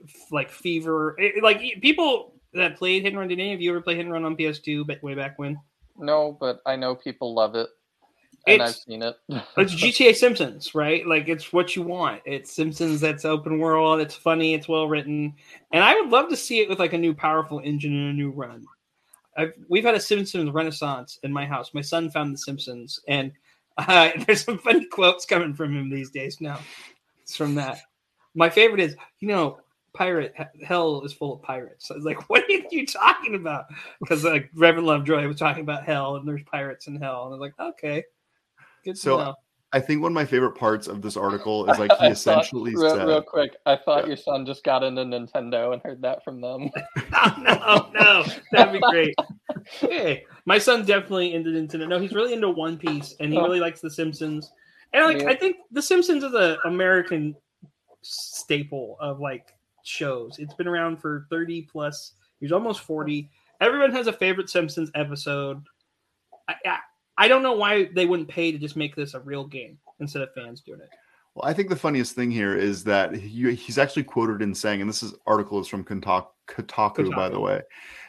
f- like fever. it- like people that played hit and run. Did any of you ever play hit and run on PS2 but way back when? No, but I know people love it, and I've It's seen it. it's GTA Simpsons, right? Like it's what you want. It's Simpsons that's open world. It's funny. It's well written, and I would love to see it with like a new powerful engine and a new run. I've, we've had a Simpsons renaissance in my house. My son found The Simpsons, and uh, there's some funny quotes coming from him these days. Now, it's from that. My favorite is, you know, pirate hell is full of pirates. I was like, what are you talking about? Because like Reverend Lovejoy was talking about hell, and there's pirates in hell, and I was like, okay, good So, know. I think one of my favorite parts of this article is like he I thought- essentially real, said real quick, I thought Yeah. your son just got into Nintendo and heard that from them. oh, no, no, that'd be great. Hey, my son's definitely into Nintendo. No, he's really into One Piece, and he Oh. really likes The Simpsons. And like, Yeah. I think The Simpsons is a American staple of like shows. It's been around for thirty plus years, almost forty. Everyone has a favorite Simpsons episode. I, I, I don't know why they wouldn't pay to just make this a real game instead of fans doing it. Well, I think the funniest thing here is that he, he's actually quoted in saying, and this is article is from Kotaku, Kotaku, by the way.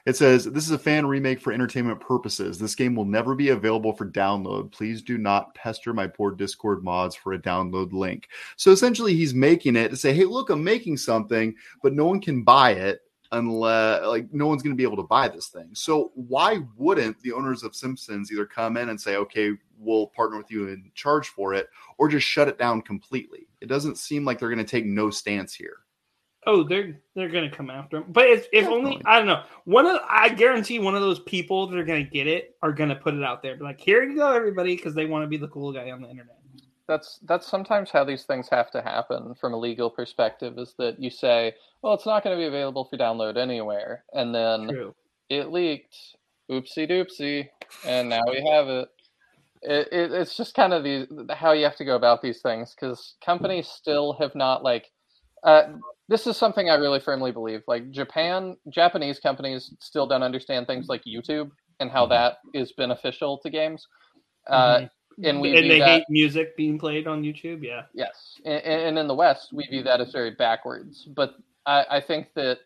It says, "This is a fan remake for entertainment purposes. This game will never be available for download. Please do not pester my poor Discord mods for a download link." So essentially, he's making it to say, "Hey, look, I'm making something, but no one can buy it." Unless, like, no one's going to be able to buy this thing. So, why wouldn't the owners of Simpsons either come in and say, okay, we'll partner with you and charge for it, or just shut it down completely. It doesn't seem like they're going to take no stance here. Oh, they're they're gonna come after him. But if, if only I don't know. One of I guarantee one of those people that are gonna get it are gonna put it out there. Be like, here you go, everybody, because they want to be the cool guy on the internet. That's that's sometimes how these things have to happen from a legal perspective is that you say well it's not going to be available for download anywhere and then True. it leaked. Oopsie doopsie. And now we have it, it, it it's just kind of the how you have to go about these things because companies still have not like uh, this is something i really firmly believe. Like japan japanese companies still don't understand things like youtube and how that is beneficial to games. Uh, Mhm. And we and they that- hate music being played on YouTube. Yeah. Yes, and, and in the West, we view that as very backwards. But I, I think that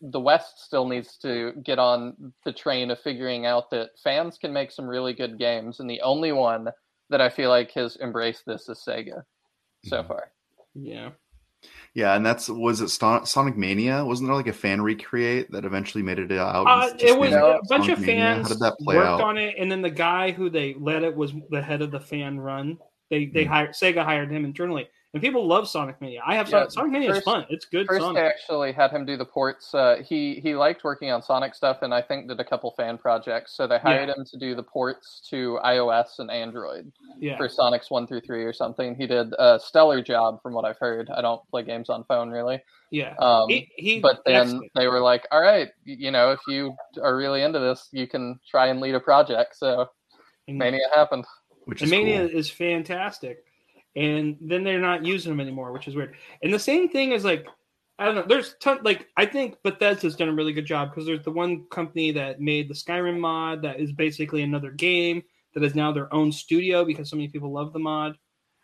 the West still needs to get on the train of figuring out that fans can make some really good games, and the only one that I feel like has embraced this is Sega so Mhm. far. Yeah. Yeah, and that's was it Sonic, Sonic Mania? Wasn't there like a fan recreate that eventually made it out? Uh, it was a bunch Sonic of Mania? fans How did that play worked out? on it, and then the guy who they led it was the head of the fan run. They they Hmm. hired Sega hired him internally, and people love Sonic Mania. I have Yeah, Sonic, Sonic Mania is fun. It's good First, they Sonic. actually had him do the ports. Uh, he he liked working on Sonic stuff, and I think did a couple fan projects. So they hired him to do the ports to iOS and Android. Yeah. for Sonics one through three or something. He did a stellar job from what I've heard. I don't play games on phone really. Yeah. Um, he, he, but then excellent. they were like, "All right, you know, if you are really into this, you can try and lead a project." So And- Mania happened. Which is Mania cool. is fantastic. And then they're not using them anymore, which is weird. And the same thing is like, I don't know. There's ton like I think Bethesda's done a really good job because there's the one company that made the Skyrim mod that is basically another game that is now their own studio because so many people love the mod.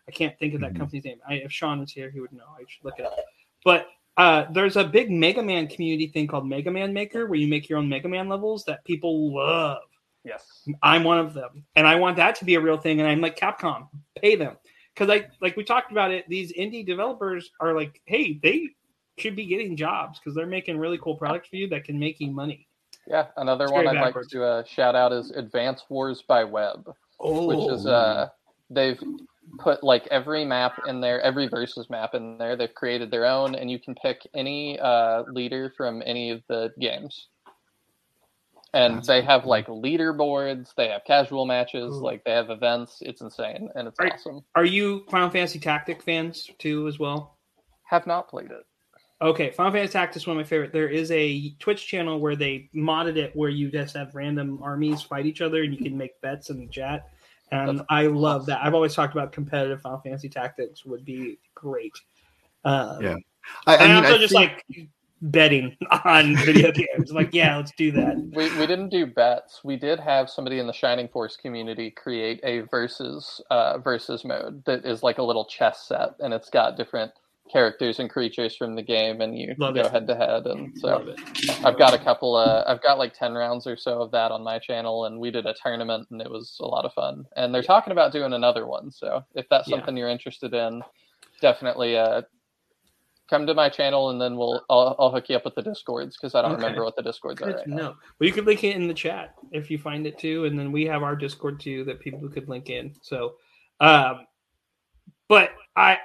I can't think of that Mhm. company's name. I, if Sean was here, he would know. I should look it up. But uh, there's a big Mega Man community thing called Mega Man Maker where you make your own Mega Man levels that people love. Yes. I'm one of them, and I want that to be a real thing. And I'm like Capcom, pay them because I like we talked about it. These indie developers are like, hey, they should be getting jobs because they're making really cool products for you that can make you money. Yeah. Another It's one I'd backwards. like to uh, shout out is Advance Wars by Web, Oh, which is uh they've put like every map in there, every versus map in there. They've created their own, and you can pick any uh, leader from any of the games. And That's they have cool. like leaderboards, they have casual matches, Cool. like they have events. It's insane and it's Right. awesome. are you Final Fantasy Tactic fans too as well? Have not played it. Okay, Final Fantasy Tactics is one of my favorite. There is a Twitch channel where they modded it where you just have random armies fight each other and you can make bets in the chat. And That's I love that. I've always talked about competitive Final Fantasy Tactics would be great. Uh, Yeah. I, I and mean, also I just think- like betting on video games. Like, yeah, let's do that. We, we didn't do bets. We did have somebody in the Shining Force community create a versus uh, versus mode that is like a little chess set, and it's got different characters and creatures from the game, and you Love go it. head to head. And so Love it. I've got a couple. Uh, I've got like ten rounds or so of that on my channel, and we did a tournament, and it was a lot of fun. And they're talking about doing another one. So if that's Yeah. something you're interested in, definitely uh, come to my channel, and then we'll I'll, I'll hook you up with the discords because I don't Okay. remember what the discords are Good right to now. Well, you could link it in the chat if you find it too, and then we have our Discord too that people could link in. So, um, but I,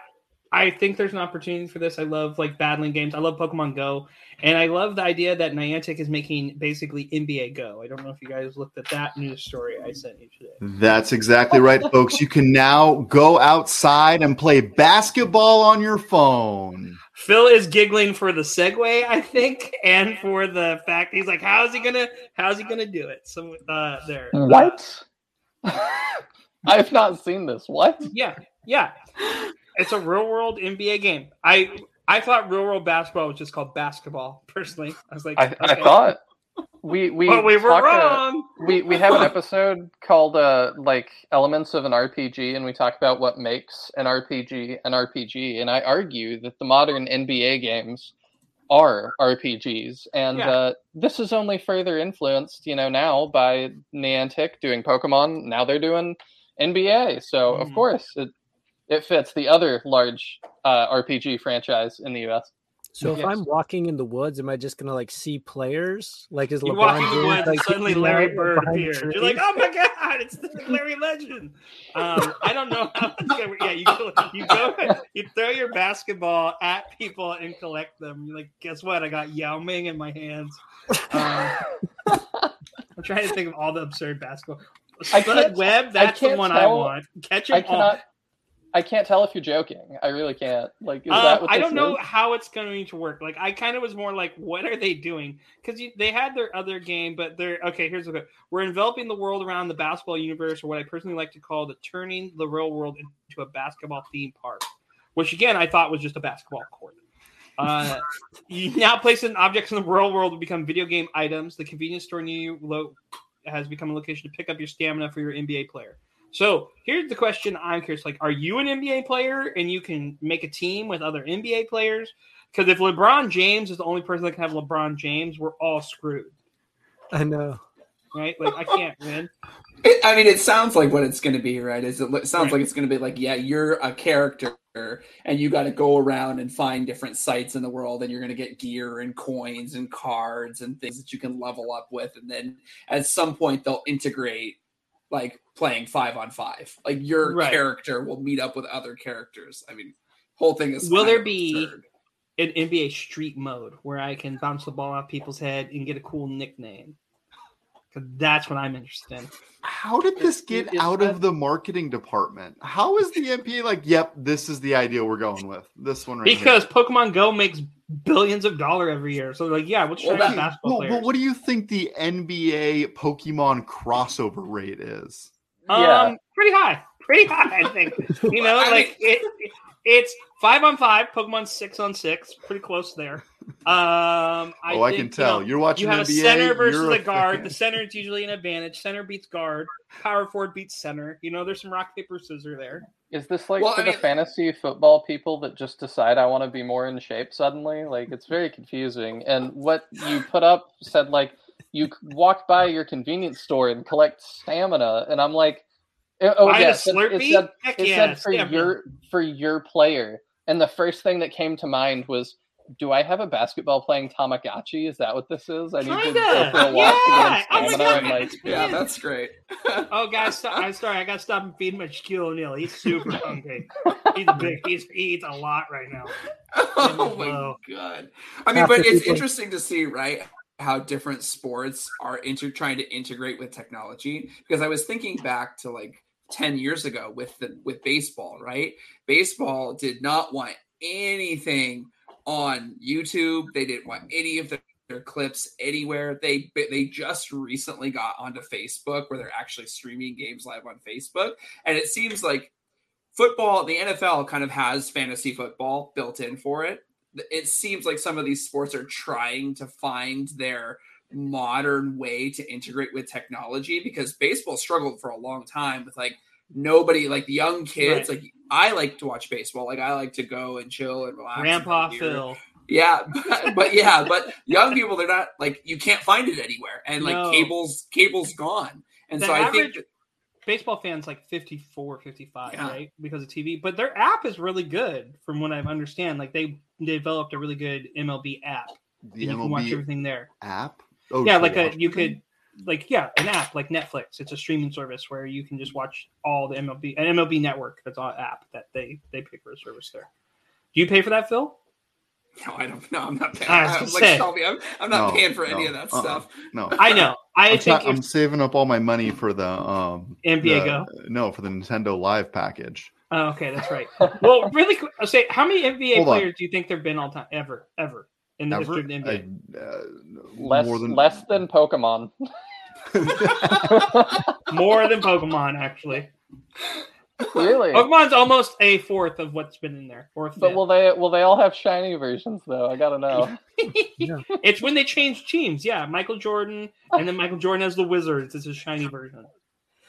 I think there's an opportunity for this. I love like battling games. I love Pokemon Go, and I love the idea that Niantic is making basically NBA Go. I don't know if you guys looked at that news story I sent you today. That's exactly right, folks. You can now go outside and play basketball on your phone. Phil is giggling for the segue, I think, and for the fact he's like, "How's he gonna? How's he gonna do it?" So, uh, there. What? I've not seen this. What? Yeah, yeah. It's a real world NBA game. I I thought real world basketball was just called basketball. Personally, I was like, I, I thought we we but we were wrong. we we have an episode called uh like elements of an RPG, and we talk about what makes an RPG an RPG. And I argue that the modern NBA games are RPGs, and Yeah. uh, this is only further influenced, you know, now by Niantic doing Pokemon. Now they're doing NBA, so of Mhm. course it it fits the other large uh, RPG franchise in the U.S. So if I'm walking in the woods, am I just gonna like see players? Like is You LeBron walk in the James, woods like, suddenly Larry Bird appears. You're like, oh my god, it's the Larry Legend. Um, I don't know how. It's gonna, yeah, you go, you go, you throw your basketball at people and collect them. You're like, guess what? I got Yao Ming in my hands. Um, I'm trying to think of all the absurd basketball. I Spud can't- Webb, that's the can't one I want. Catch him I cannot. all. I can't tell if you're joking. I really can't. Like, is Um, that what I don't know is? how it's going to work. Like, I kind of was more like, what are they doing? Because they had their other game, but they're okay. Here's the we're enveloping the world around the basketball universe, or what I personally like to call the turning the real world into a basketball theme park, which again I thought was just a basketball court. Uh, you now placing objects in the real world will become video game items. The convenience store near you lo- has become a location to pick up your stamina for your NBA player. So here's the question I'm curious: like, are you an NBA player and you can make a team with other NBA players? Because if LeBron James is the only person that can have LeBron James, we're all screwed, I know. right? Like, I can't win. It, I mean, it sounds like what it's going to be, right? Is it, it sounds Right. like it's going to be like, yeah, you're a character, and you got to go around and find different sites in the world, and you're going to get gear and coins and cards and things that you can level up with, and then at some point they'll integrate like playing five on five. Like your Right. character will meet up with other characters. I mean, whole thing is. Will there be- absurd. An NBA Street mode where I can bounce the ball off people's head and get a cool nickname. 'Cause that's what I'm interested in. How did this get is out that- of the marketing department? How is the MP like, yep, this is the idea we're going with? This one right here. Because Pokemon Go makes billions of dollars every year. So, like, yeah, let's try Well, well, that- basketball well, players. but what do you think the NBA Pokemon crossover rate is? Yeah. Um, pretty high, pretty high. I think. You know, I like it, it's five on five. Pokemon six on six. Pretty close there. Um, I oh, I think, can you tell. know, You're watching you have NBA. a center versus you're a guard. fan. The center is usually an advantage. Center beats guard. Power forward beats center. You know, there's some rock paper scissors there. Is this like Well, for I the fantasy football people that just decide I want to be more in shape suddenly? Like it's very confusing. And what you put up said like you c- walk by your convenience store and collect stamina, and I'm like, Uh, oh Buy yeah, the it said, it Slurpee? said, Heck it yeah, said for stamina. your for your player, and the first thing that came to mind was. Do I have a basketball playing Tamagotchi? Is that what this is? I need to Kinda. go for a walk Yeah. to Oh get my in stamina. God. like, Yeah, that's great. Oh, guys, stop, I'm sorry. I got to stop and feed my Shaquille O'Neal. He's super hungry. He's big. He's, he eats a lot right now. oh my god! I mean, but it's interesting to see, right? How different sports are inter- trying to integrate with technology. Because I was thinking back to like ten years ago with the with baseball, right? Baseball did not want anything on YouTube. They didn't want any of their, their clips anywhere. They they just recently got onto Facebook where they're actually streaming games live on Facebook, and it seems like football, the NFL kind of has fantasy football built in for it. It seems like some of these sports are trying to find their modern way to integrate with technology because baseball struggled for a long time with like nobody like the young kids like I like to watch baseball like I like to go and chill and relax Grandpa beer. Phil. Yeah, but, but yeah, but young people they're not like you can't find it anywhere, and like No. cables cables gone, and The so I think baseball fans like 54 55 Yeah. right because of tv but their app is really good from what i understand like they developed a really good mlb app The and you can watch everything there app. Oh, yeah like a you them? could like yeah an app like netflix it's a streaming service where you can just watch all the mlb an mlb network that's on app that they they pay for a service there do you pay for that phil no, I don't. No, I'm not paying. I was I'm like say. Shelby, I'm, I'm not No, paying for any of that uh-uh. stuff. No, i know i I'm, think sa- I'm saving up all my money for the um nba the- go No, for the Nintendo Live package. Oh, okay that's right well really quick i'll say how many nba Hold on. players do you think there have been all time ever ever in the Ever? history of the nba I- uh, less more than less than Pokemon. more than Pokemon, actually. really? Pokemon's almost a fourth of what's been in there. Fourth, But fifth. will they will they all have shiny versions though? I gotta know. it's when they change teams. Yeah, Michael Jordan, and then Michael Jordan has the Wizards. It's a shiny version.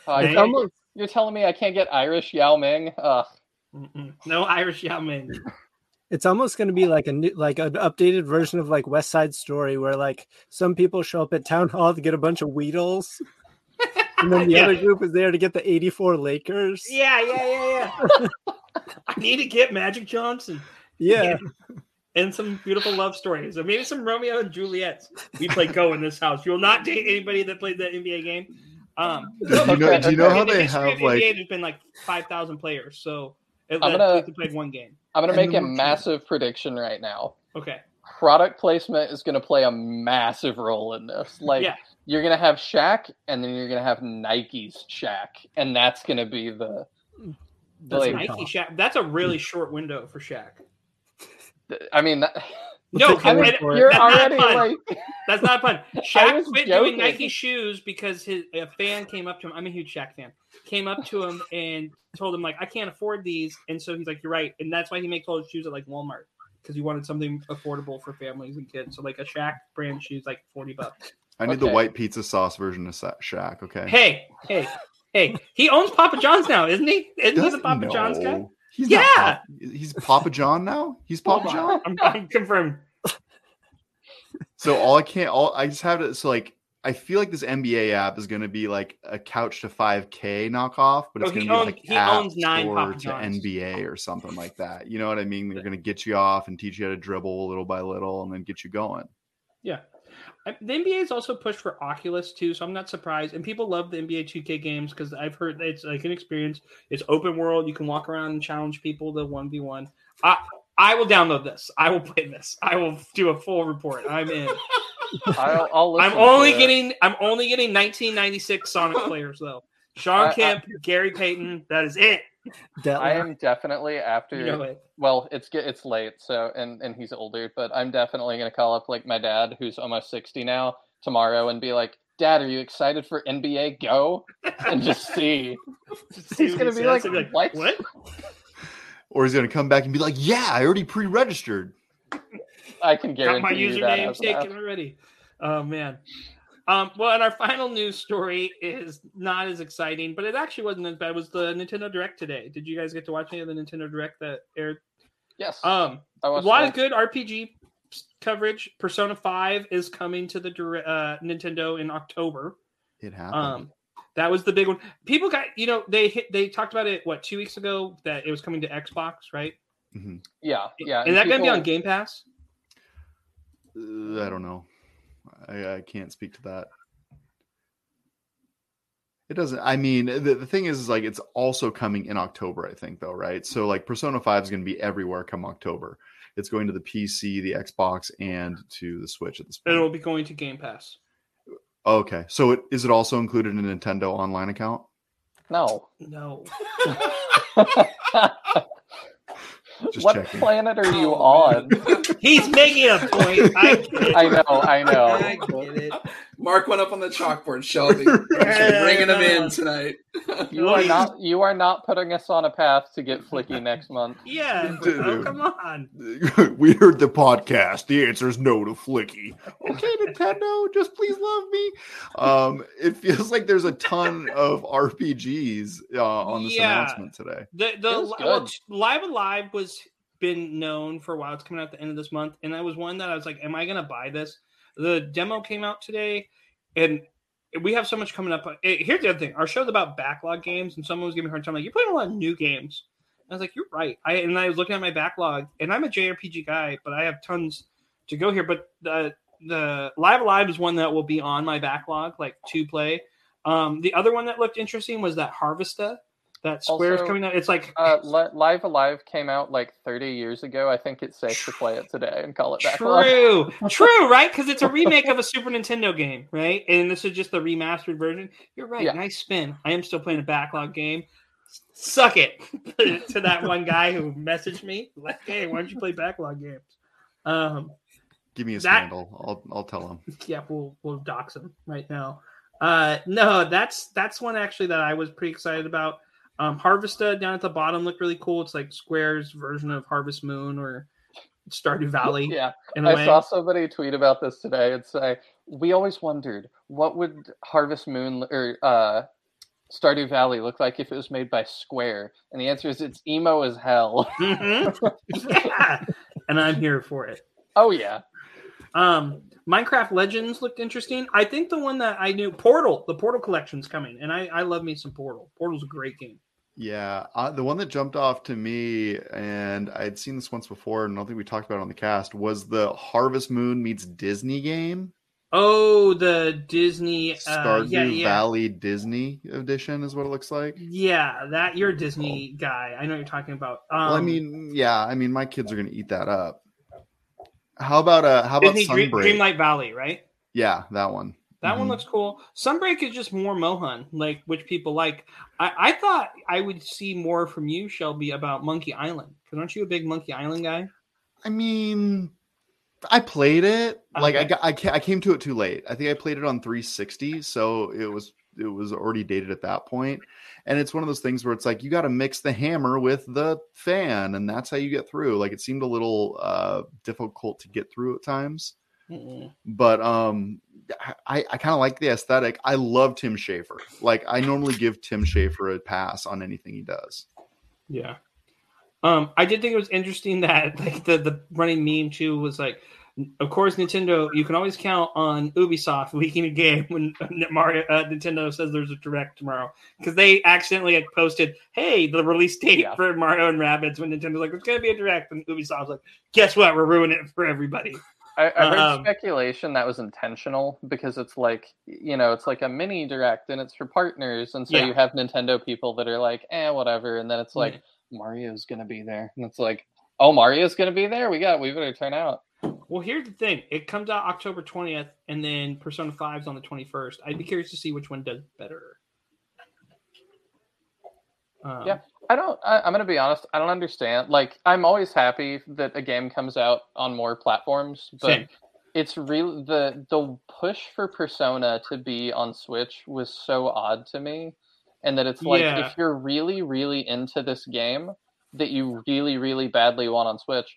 I It's almost- you're telling me I can't get Irish Yao Ming? Ugh. Mm-mm. No Irish Yao Ming. It's almost going to be like a new, like an updated version of like West Side Story, where like some people show up at town hall to get a bunch of Weedles, and then the Yeah. other group is there to get the '84 Lakers. Yeah, yeah, yeah, yeah. I need to get Magic Johnson. yeah. and some beautiful love stories, or maybe some Romeo and Juliets. We play Go in this house. You'll not date anybody that played the NBA game. Um, Do you know, do you know how in the they have of NBA, like there's been like five thousand players, so it, I'm that gonna- they played one game. I'm gonna And make a more- massive prediction right now. Okay, Product placement is gonna play a massive role in this. Like Yeah. you're gonna have Shaq, and then you're gonna have Nike's Shaq, and that's gonna be the. That's like, Like- Nike Shaq. That's a really short window for Shaq. I mean, that, No, I mean, word for it. you're That's not already fun. like. That's not fun. I Shaq quit joking. doing Nike shoes because his a fan came up to him. I'm a huge Shaq fan. Came up to him and told him like, I can't afford these, and so he's like, you're right, and that's why he makes all his shoes at like Walmart because he wanted something affordable for families and kids. So like a Shaq brand shoes like forty bucks. I need the white pizza sauce version of Sa- Shaq. Okay. Hey, hey, hey! He owns Papa John's now, isn't he? Isn't he the Doesn't- Papa John's guy? He's Yeah. Not Pop- he's Papa John now. He's Papa John. I'm, I'm confirmed. So all I can't, all I just have to. So like, I feel like this NBA app is going to be like a couch to 5K knockoff, but it's Oh, going to be like he app owns nine store to NBA or something like that. You know what I mean? They're going to get you off and teach you how to dribble little by little, and then get you going. Yeah. I- The NBA is also pushed for Oculus too, so I'm not surprised. And people love the NBA 2K games because I've heard it's like an experience. It's open world. You can walk around and challenge people to 1v1. I, I will download this. I will play this. I will do a full report. I'm in. I'll, I'll I'm only getting I'm only getting 1996 Sonic players though. Shawn I- I- Kemp, Gary Payton. That is it. That I am definitely after. You know it. Well, it's it's late, so and and he's older, but I'm definitely gonna call up like my dad, who's almost sixty now, tomorrow, and be like, "Dad, are you excited for NBA Go?" And just see. See He's gonna he be says. like, He'll be "What?" What? Or he's going to come back and be like, "Yeah, I already pre-registered." I can Got guarantee my you that. username as an app. taken already. Oh man. Um, well, and our final news story is not as exciting, but it actually wasn't as bad. It was the Nintendo Direct today. Did you guys get to watch any of the Nintendo Direct that aired? Yes, Um, a lot that. of good RPG coverage. Persona Five is coming to the uh, Nintendo in October. It happened. Um, that was the big one. People got you know they hit they talked about it what two weeks ago that it was coming to Xbox, right? Mm-hmm. Yeah, yeah. Is and that going to be on Game Pass? Uh, I don't know. I, I can't speak to that. It doesn't. I mean, the, the thing is, is, like it's also coming in October. I think, though, right? So, like, Persona Five is going to be everywhere come October. It's going to the PC, the Xbox, and to the Switch at this point. it'll be going to Game Pass. Okay, so it, is it also included in a Nintendo Online account? No. No. Just what checking. planet are you on? He's making a point. I get it. I know, I I know. get it. Mark went up on the chalkboard, Shelby. yeah, bringing him in tonight. You are not. You are not putting us on a path to get flicky next month. Yeah. Dude. Oh, come on. we heard the podcast. The answer is no to Flicky. Okay, Nintendo, just please love me. Um, it feels like there's a ton of RPGs uh, on this Yeah. announcement today. The the Feels good. well, Live A Live was been known for a while. It's coming out at the end of this month, and that was one that I was like, "Am I going to buy this?" The demo came out today, and we have so much coming up. Here's the other thing: our show's about backlog games, and someone was giving me a hard time, like, "You're playing a lot of new games." I was like, "You're right." I and I was looking at my backlog, and I'm a JRPG guy, but I have tons to go here. But the the Live A Live is one that will be on my backlog, like to play. Um, the other one that looked interesting was that Harvestella that Square's Also, coming out. It's like Uh, Live A Live came out like 30 years ago. I think it's safe to play it today and call it backlog. true, true, right? Because it's a remake of a Super Nintendo game, right? And this is just the remastered version. You're right. Yeah. Nice spin. I am still playing a backlog game. Suck it to that one guy who messaged me like, "Hey, why don't you play backlog games?" Um, Give me his That- handle. I'll I'll tell him. yeah, we'll we'll dox him right now. Uh, no, that's that's one actually that I was pretty excited about. Um, Harvestella down at the bottom looked really cool. It's like Square's version of Harvest Moon or Stardew Valley Yeah, I way. saw somebody tweet about this today and say, "We always wondered what would Harvest Moon or uh, Stardew Valley look like if it was made by Square." And the answer is, it's emo as hell. Mhm. yeah, and I'm here for it. oh yeah, Um, Minecraft Legends looked interesting. I think the one that I knew, Portal, the Portal collection's coming, and I, I love me some Portal. Portal's a great game. Yeah, uh, the one that jumped off to me, and I'd seen this once before, and I don't think we talked about it on the cast, was the Harvest Moon meets Disney game. Oh, the Disney uh, Stardew yeah, yeah. Valley Disney edition is what it looks like. Yeah, that you're a Disney guy. I know what you're talking about. Um, well, I mean, yeah, I mean, my kids are to eat that up. How about uh, how about Disney Dream, Sunbreak? Dreamlight Valley, right? Yeah, that one. That one Mhm. looks cool. Sunbreak is just more MonHun, like which people like. I, I thought I would see more from you, Shelby, about Monkey Island. Because aren't you a big Monkey Island guy? I mean, I played it. Like I got, I came to it too late. I think I played it on 360, so it was it was already dated at that point. And it's one of those things where it's like you got to mix the hammer with the fan, and that's how you get through. Like it seemed a little uh, difficult to get through at times, Mm-mm. but um, I I kind of like the aesthetic. I love Tim Schafer. Like I normally give Tim Schafer a pass on anything he does. Yeah. Um, I did think it was interesting that like the the running meme too was like, of course Nintendo. You can always count on Ubisoft leaking a game when Mario uh, Nintendo says there's a direct tomorrow because they accidentally had posted, "Hey, the release date Yeah. for Mario and Rabbids." When Nintendo's like, "It's gonna be a direct," and Ubisoft's like, "Guess what? We're ruining it for everybody." I, I heard Um, speculation that was intentional because it's like you know it's like a mini direct and it's for partners and so Yeah. you have Nintendo people that are like eh whatever and then it's like. Mario's gonna be there and it's like oh Mario's gonna be there we got we better turn out Well, here's the thing: it comes out October twentieth, and then Persona 5's on the twenty first. I'd be curious to see which one does better. Um, Yeah. I don't I, I'm gonna be honest I don't understand like I'm always happy that a game comes out on more platforms but Same. it's really the the push for Persona to be on Switch was so odd to me, and that it's like Yeah. if you're really really into this game that you really really badly want on Switch,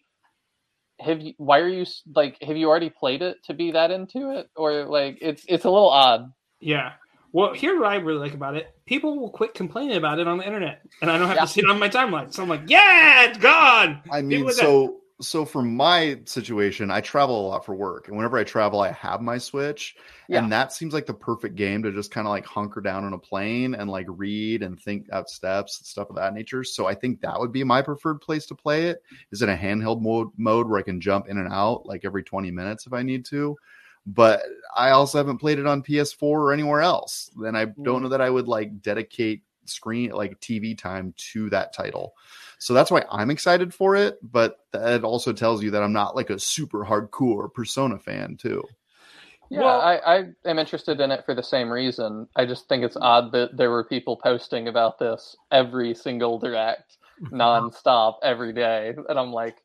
have you? Why are you s- like? Have you already played it to be that into it, or like it's it's a little odd. Yeah. Well, here's what I really like about it. People will quit complaining about it on the internet, and I don't have Yeah. to see it on my timeline. So I'm like, yeah, it's gone. I mean, like that. so so for my situation, I travel a lot for work, and whenever I travel, I have my Switch, Yeah. and that seems like the perfect game to just kind of like hunker down on a plane and like read and think out steps and stuff of that nature. So I think that would be my preferred place to play it. Is in a handheld mode mode where I can jump in and out like every twenty minutes if I need to. But I also haven't played it on PS4 or anywhere else. Then I hmm. don't know that I would like dedicate screen like TV time to that title. So that's why I'm excited for it. But that also tells you that I'm not like a super hardcore Persona fan too. Yeah, Well- I, I am interested in it for the same reason. I just think it's odd that there were people posting about this every single direct, nonstop, every day, and I'm like,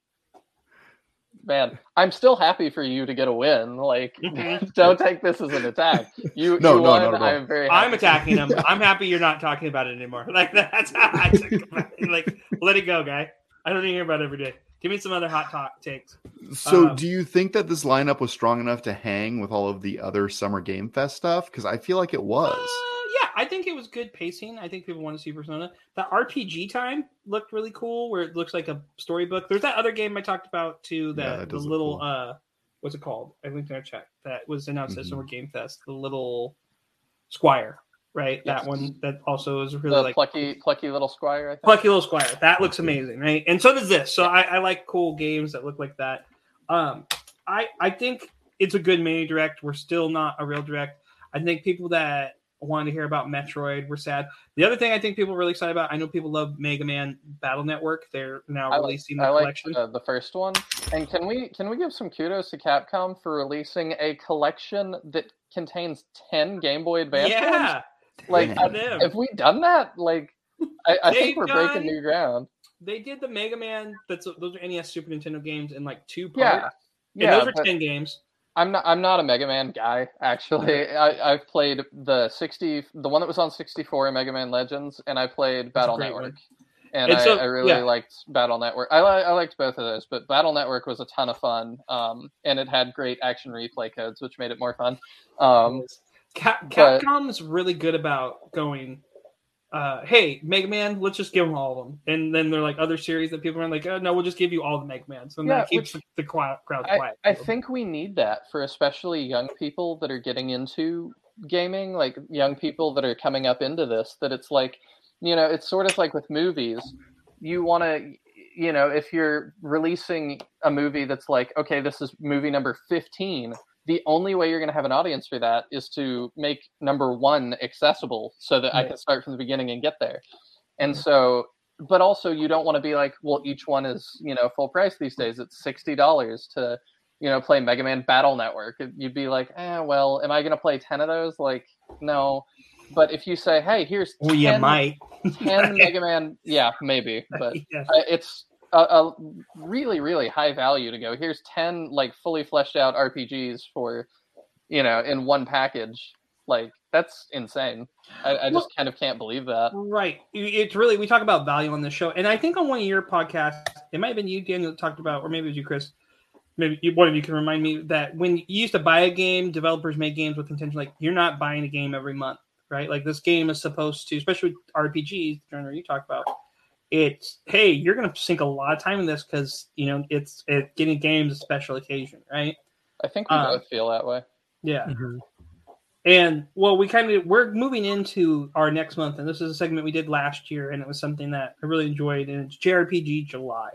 man, I'm still happy for you to get a win. Like, Mhm. don't take this as an attack. You, No, you no, won. not at all. I'm very. Happy I'm attacking him. I'm happy you're not talking about it anymore. Like that's how I took it. like let it go, guy. I don't hear about it every day. Give me some other hot talk takes. So Um, do you think that this lineup was strong enough to hang with all of the other Summer Game Fest stuff? Because I feel like it was. Uh, yeah, I think it was good pacing. I think people want to see Persona. The RPG time looked really cool, where it looks like a storybook. There's that other game I talked about too. Yeah, That, that the little cool. uh, what's it called? I linked in our chat. That was announced at Mhm. Summer Game Fest. The little Squire, right? Yes. That one that also is really the like plucky, plucky little squire. I think. Plucky Little Squire. That looks amazing, right? And so does this. So I, I like cool games that look like that. Um, I I think it's a good mini direct. We're still not a real direct. I think people that wanted to hear about Metroid were sad. The other thing I think people are really excited about. I know people love Mega Man Battle Network. They're now I like, releasing the I like collection. uh, the first one. And can we can we give some kudos to Capcom for releasing a collection that contains ten Game Boy Advance ones? yeah, Like, good I, have we done that? Like, I, I think we're done- breaking new ground. they did the Mega Man. That's those are NES Super Nintendo games in like two parts. Yeah, and yeah. those are but ten games. I'm not. I'm not a Mega Man guy. Actually, I, I've played the sixty, the one that was on sixty four, Mega Man Legends, and I played Battle Network. one. And, And I, so- I really yeah. liked Battle Network. I, li- I liked both of those, but Battle Network was a ton of fun, um, and it had great action replay codes, which made it more fun. Um, Cap- but- Capcom's really good about going, uh, "Hey, Mega Man, let's just give them all of them," and then they're like other series that people are like, "Oh no, we'll just give you all the Mega Mans," and Yeah, that keeps which- the crowd crowd I, quiet. I think we need that for especially young people that are getting into gaming, like young people that are coming up into this. That it's like you know, it's sort of like with movies. You want to, you know, if you're releasing a movie that's like, okay, this is movie number 15, the only way you're going to have an audience for that is to make number one accessible so that I can start from the beginning and get there. And so, but also you don't want to be like, well, each one is, you know, full price these days. It's $60 to, you know, play Mega Man Battle Network. You'd be like, eh, well, am I going to play 10 of those? Like, no. But if you say, hey, here's 10, Well, you might. 10 Mega Man, yeah, maybe. But Yeah. it's a, a really really high value to go here's 10 like fully fleshed out rpgs for you know in one package like that's insane i, I just Well- kind of can't believe that Right. It's really we talk about value on this show, and I think on one of your podcasts, it might have been you, Daniel, that talked about, or maybe it was you, Chris. Maybe you, one of you can remind me that when you used to buy a game, developers make games with intention. Like you're not buying a game every month, right? Like this game is supposed to, especially with RPGs, the genre you talk about. It's hey, you're going to sink a lot of time in this because you know it's it, getting games a special occasion, right? i think we Uh, both feel that way Yeah. Mhm. And well, we kind of we're moving into our next month, and this is a segment we did last year, and it was something that I really enjoyed, and it's JRPG July.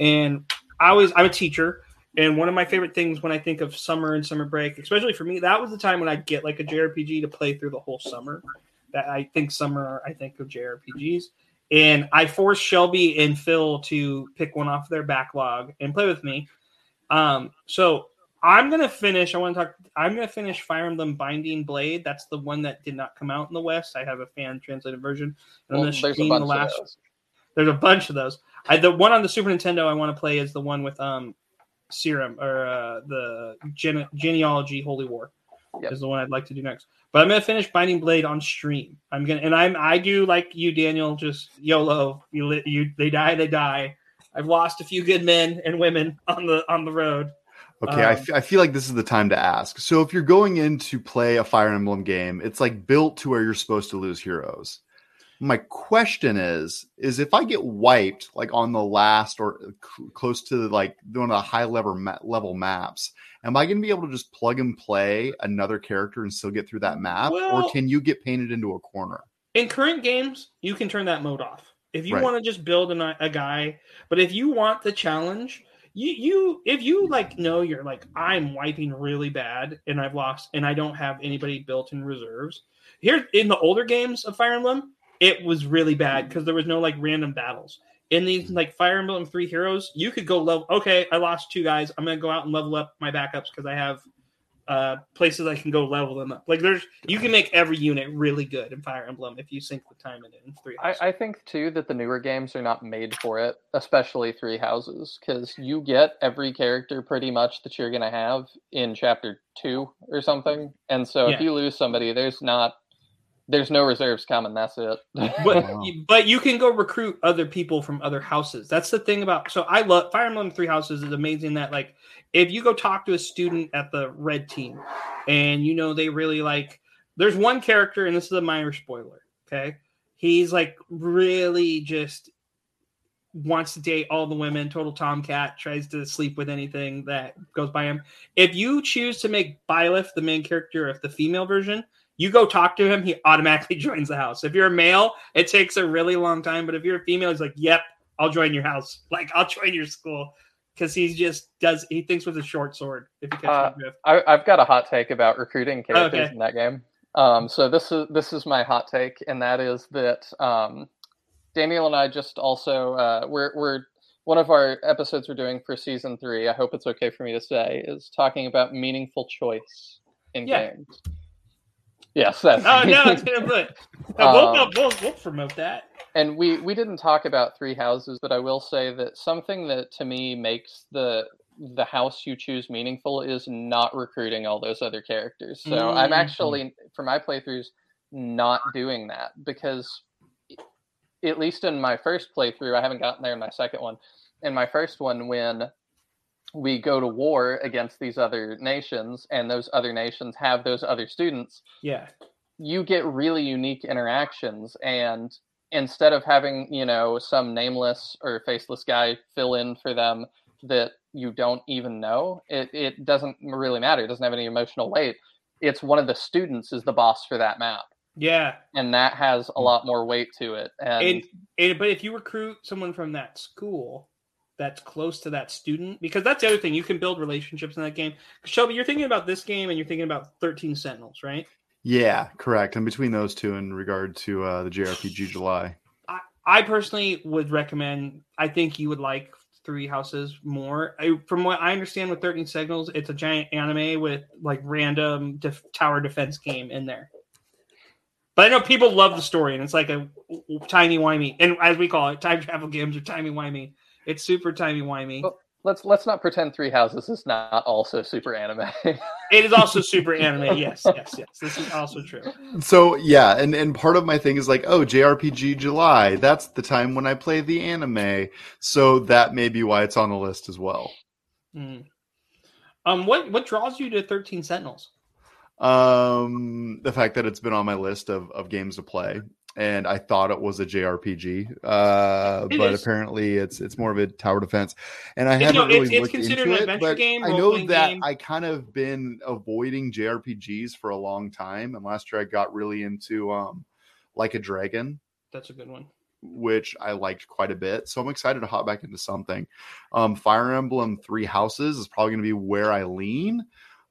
And I was I'm a teacher, and one of my favorite things when I think of summer and summer break, especially for me, that was the time when I get like a JRPG to play through the whole summer. That I think summer, I think of JRPGs, and I forced Shelby and Phil to pick one off their backlog and play with me. Um, so I'm gonna finish. I want to talk. I'm gonna finish Fire Emblem Binding Blade. That's the one that did not come out in the West. I have a fan translated version. And I'm well, there's a bunch the last. of those. There's a bunch of those. I, the one on the Super Nintendo I want to play is the one with um Serum or uh, the gene- genealogy Holy War Yep. is the one I'd like to do next. But I'm gonna finish Binding Blade on stream. I'm gonna and I'm I do like you, Daniel. Just YOLO. You you they die, they die. I've lost a few good men and women on the on the road. Okay, I Um, f- I feel like this is the time to ask. So, if you're going in to play a Fire Emblem game, it's like built to where you're supposed to lose heroes. My question is: is if I get wiped like on the last or c- close to like one of the high level ma- level maps, am I going to be able to just plug and play another character and still get through that map, Well- or can you get painted into a corner? in current games, you can turn that mode off. If you Right. want to just build a, a guy, but if you want the challenge, you you if you like know you're like I'm wiping really bad and I've lost and I don't have anybody built in reserves. Here in the older games of Fire Emblem, it was really bad because there was no like random battles. In these like Fire Emblem Three Heroes, you could go level. Okay, I lost two guys. I'm gonna go out and level up my backups because I have uh places I can go level them up. Like there's you can make every unit really good in Fire Emblem if you sink the time in it in three. I, I think too that the newer games are not made for it, especially Three Houses, because you get every character pretty much that you're gonna have in chapter two or something, and so if you lose somebody, there's not, there's no reserves coming. That's it. but Wow. you, but you can go recruit other people from other houses. That's the thing about. So I love Fire Emblem Three Houses is amazing. That like if you go talk to a student at the red team, and you know they really like. There's one character, and this is a minor spoiler. Okay, he's like really just wants to date all the women. Total tomcat tries to sleep with anything that goes by him. If you choose to make Byleth the main character of the female version, you go talk to him, he automatically joins the house. If you're a male, it takes a really long time. But if you're a female, he's like, "Yep, I'll join your house. Like, I'll join your school." Because he just does. He thinks with a short sword. If you catch Uh, my drift. I, I've got a hot take about recruiting characters Okay. in that game. Um, so this is this is my hot take, and that is that um, Daniel and I just also uh, we're we're one of our episodes we're doing for season three. I hope it's okay for me to say is talking about meaningful choice in Yeah. games. Yes, that's Oh no, it's gonna put. We'll, Um, we'll, we'll promote that. and we we didn't talk about three houses but i will say that something that to me makes the the house you choose meaningful is not recruiting all those other characters so i'm Mhm. actually for my playthroughs not doing that because at least in my first playthrough i haven't gotten there in my second one in my first one when we go to war against these other nations and those other nations have those other students Yeah. you get really unique interactions. And instead of having you know some nameless or faceless guy fill in for them that you don't even know it, it doesn't really matter. It doesn't have any emotional weight. It's one of the students is the boss for that map. Yeah, and that has a mm. lot more weight to it. And, and, and but if you recruit someone from that school that's close to that student, because that's the other thing, you can build relationships in that game. Shelby, you're thinking about this game, and you're thinking about Thirteen Sentinels, right? Yeah, correct. And between those two, in regard to uh, the JRPG July, I, I personally would recommend. I think you would like Three Houses more. I, from what I understand, with Thirteen Sentinels, it's a giant anime with like random def- tower defense game in there. But I know people love the story, and it's like a tiny wimey, and as we call it, time travel games are timey wimey. It's super timey wimey. Well, let's let's not pretend Three Houses is not also super anime. it is also super anime. Yes, yes, yes. This is also true. So yeah, and and part of my thing is like, oh, JRPG July. That's the time when I play the anime. So that may be why it's on the list as well. Mm. Um, what what draws you to Thirteen Sentinels? Um, the fact that it's been on my list of of games to play, and I thought it was a JRPG, uh, It but is. apparently it's it's more of a tower defense. And I haven't no, really it's looked considered into an it, adventure but game, I know that game. I kind of been avoiding JRPGs for a long time, and last year I got really into um, like a dragon That's a good one. which I liked quite a bit. So I'm excited to hop back into something. Um, Fire Emblem Three Houses is probably going to be where I lean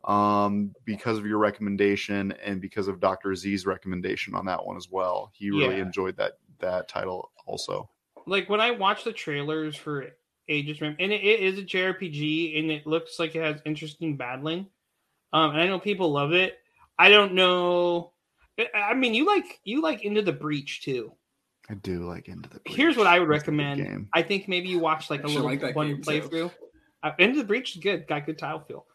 um, because of your recommendation and because of Dr. Z's recommendation on that one as well. He really Yeah. enjoyed that that title also. Like when I watch the trailers for Aegis Rim, and it, it is a JRPG, and it looks like it has interesting battling. Um, and I know people love it. I don't know. I- I mean, you like you like Into the Breach too. I do like Into the Breach. Here's what I would That's recommend. game. I think maybe you watch like a little like one game, too. playthrough. Uh, Into the Breach is good. Got good tile feel.